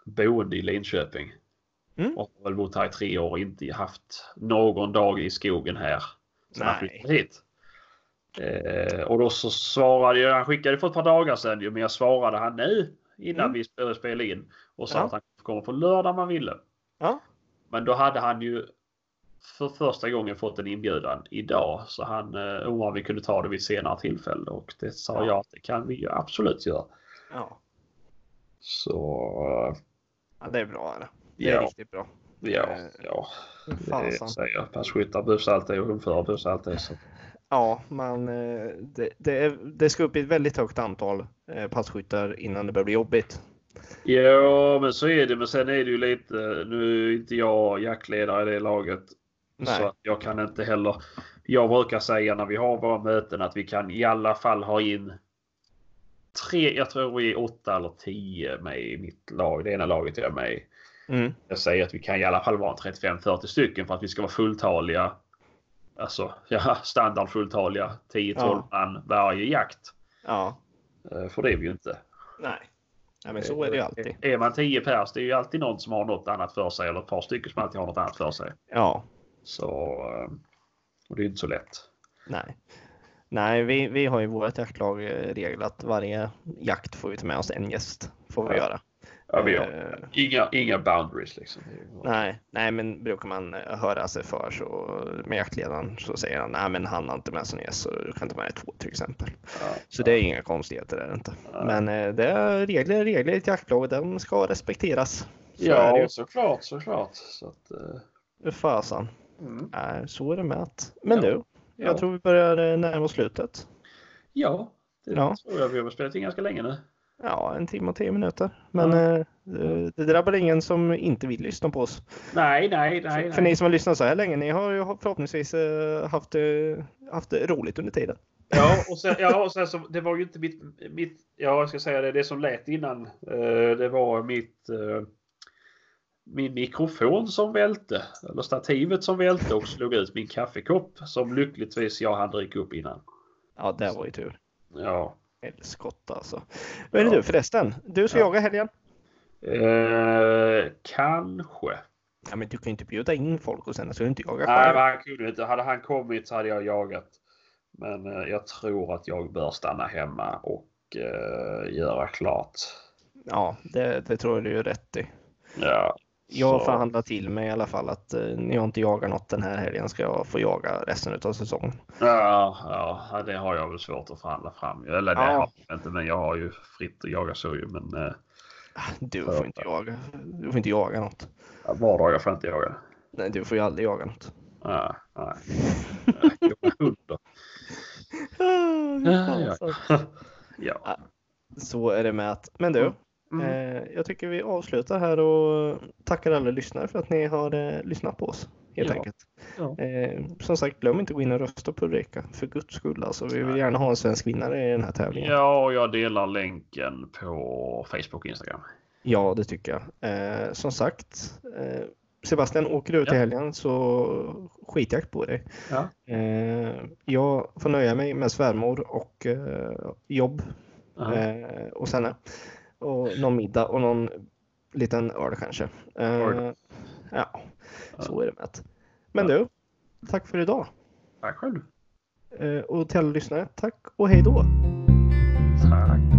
boende i Linköping. Mm. Och har väl bott här i tre år och inte haft någon dag i skogen här. Sen han flyttade hit. Eh, och då så svarade jag, han skickade för ett par dagar sedan ju, men jag svarade han nu innan Mm. vi började spela in. Och sa Ja. att han kommer på lördag om han ville. Ja. Men då hade han ju för första gången fått en inbjudan idag. Så han eh, om vi kunde ta det vid ett senare tillfälle. Och det sa Ja. jag att det kan vi ju absolut göra. Ja, Så ja det är bra. Det, det är ja, riktigt bra. ja, Eh, ja. Fasen. säger jag. Passkyttar busar alltid och hundförare busar alltid. Så. Ja, man, eh, det, det, är, det ska upp i ett väldigt högt antal eh, passkyttar innan det börjar bli jobbigt. Ja, men så är det. Men sen är det ju lite. Nu är inte jag jaktledare i det laget. Nej. Så att jag kan inte heller. Jag brukar säga när vi har våra möten att vi kan i alla fall ha in tre, jag tror vi är åtta eller tio med i mitt lag. Det ena laget jag är med i. Mm. Jag säger att vi kan i alla fall vara 35-40 stycken för att vi ska vara fulltaliga. Alltså ja, standard fulltaliga 10-12 Ja. man varje jakt. Ja, Eh, För det är vi ju inte. nej. nej, men så är det ju alltid. Är man 10 pers, det är ju alltid någon som har något annat för sig eller ett par stycken som alltid har något annat för sig. Ja, Så eh, och det är inte så lätt. nej. Nej, vi, vi har ju vårt jaktlag eh, regel att varje jakt får vi ta med oss en gäst. Får vi Ja. göra. Ja, vi har Eh, inga, inga boundaries liksom. Nej, nej, men brukar man eh, höra sig för så med jaktledaren så säger han nej, men han har inte med sig en gäst så du kan ta med två till exempel. Ja, Så det är inga konstigheter är det inte. Nej. Men det är regler, regler i ett jaktlag de ska respekteras. Så ja såklart, såklart. Så att, eh, Fasan. mm. Nej, så är det med att. Men Ja. du, jag Ja. tror vi börjar eh, närma oss slutet. ja, det Ja. tror jag vi har spelat in ganska länge nu. Ja, en timme och tio minuter. Men Ja. eh, det- det drabbar ingen som inte vill lyssna på oss. Nej, nej, nej. För nej. ni som har lyssnat så här länge, ni har ju förhoppningsvis eh, haft, haft det roligt under tiden. Ja, och sen, ja, och sen så, det var ju inte mitt, mitt, ja jag ska säga det, det som lät innan, det var mitt, min mikrofon som välte, eller stativet som välte och slog ut min kaffekopp som lyckligtvis jag hann dricka upp innan. Ja, det var ju tur. Ja. Helskott alltså. Men Ja. du förresten, du ska Ja. jaga helgen. Eh, kanske. Ja, men du kan ju inte bjuda in folk och sen ska du inte jaga Nej, själv. men han kunde inte. Hade han kommit så hade jag jagat. Men eh, jag tror att jag bör stanna hemma och eh, göra klart. Ja, det, det tror jag du är rätt i. Ja. Jag så- förhandlar till mig i alla fall att eh, när jag inte jagar något den här helgen ska jag få jaga resten av säsongen. Ja, ja, det har jag väl svårt att förhandla fram. Eller det Ja. har jag inte, men jag har ju fritt att jaga så ju. Men eh, Du får inte jaga. Du får inte jaga något. vardagar får jag inte jaga. Nej, du får ju aldrig jaga något. Nej, nej. Jaga hundar. Ja, ja. ja. Så är det med att. Men du, Mm. eh, jag tycker vi avslutar här och tackar alla lyssnare för att ni har eh, lyssnat på oss. Helt Ja. enkelt. Ja. Eh, som sagt, glöm inte att gå in och rösta på Ulrika. För guds skull alltså. Vi vill gärna ha en svensk vinnare i den här tävlingen. ja, och jag delar länken på Facebook och Instagram. Ja, det tycker jag. Som sagt, Sebastian, åker du ut i Ja. helgen så skitjakt på dig. Ja. Jag får nöja mig med svärmor och jobb eh, och sen och någon middag och någon liten öl kanske. Då. ja, så är det med. det. Men du, tack för idag. Tack själv. Eh, och till alla lyssnare, tack och hej då. Tack.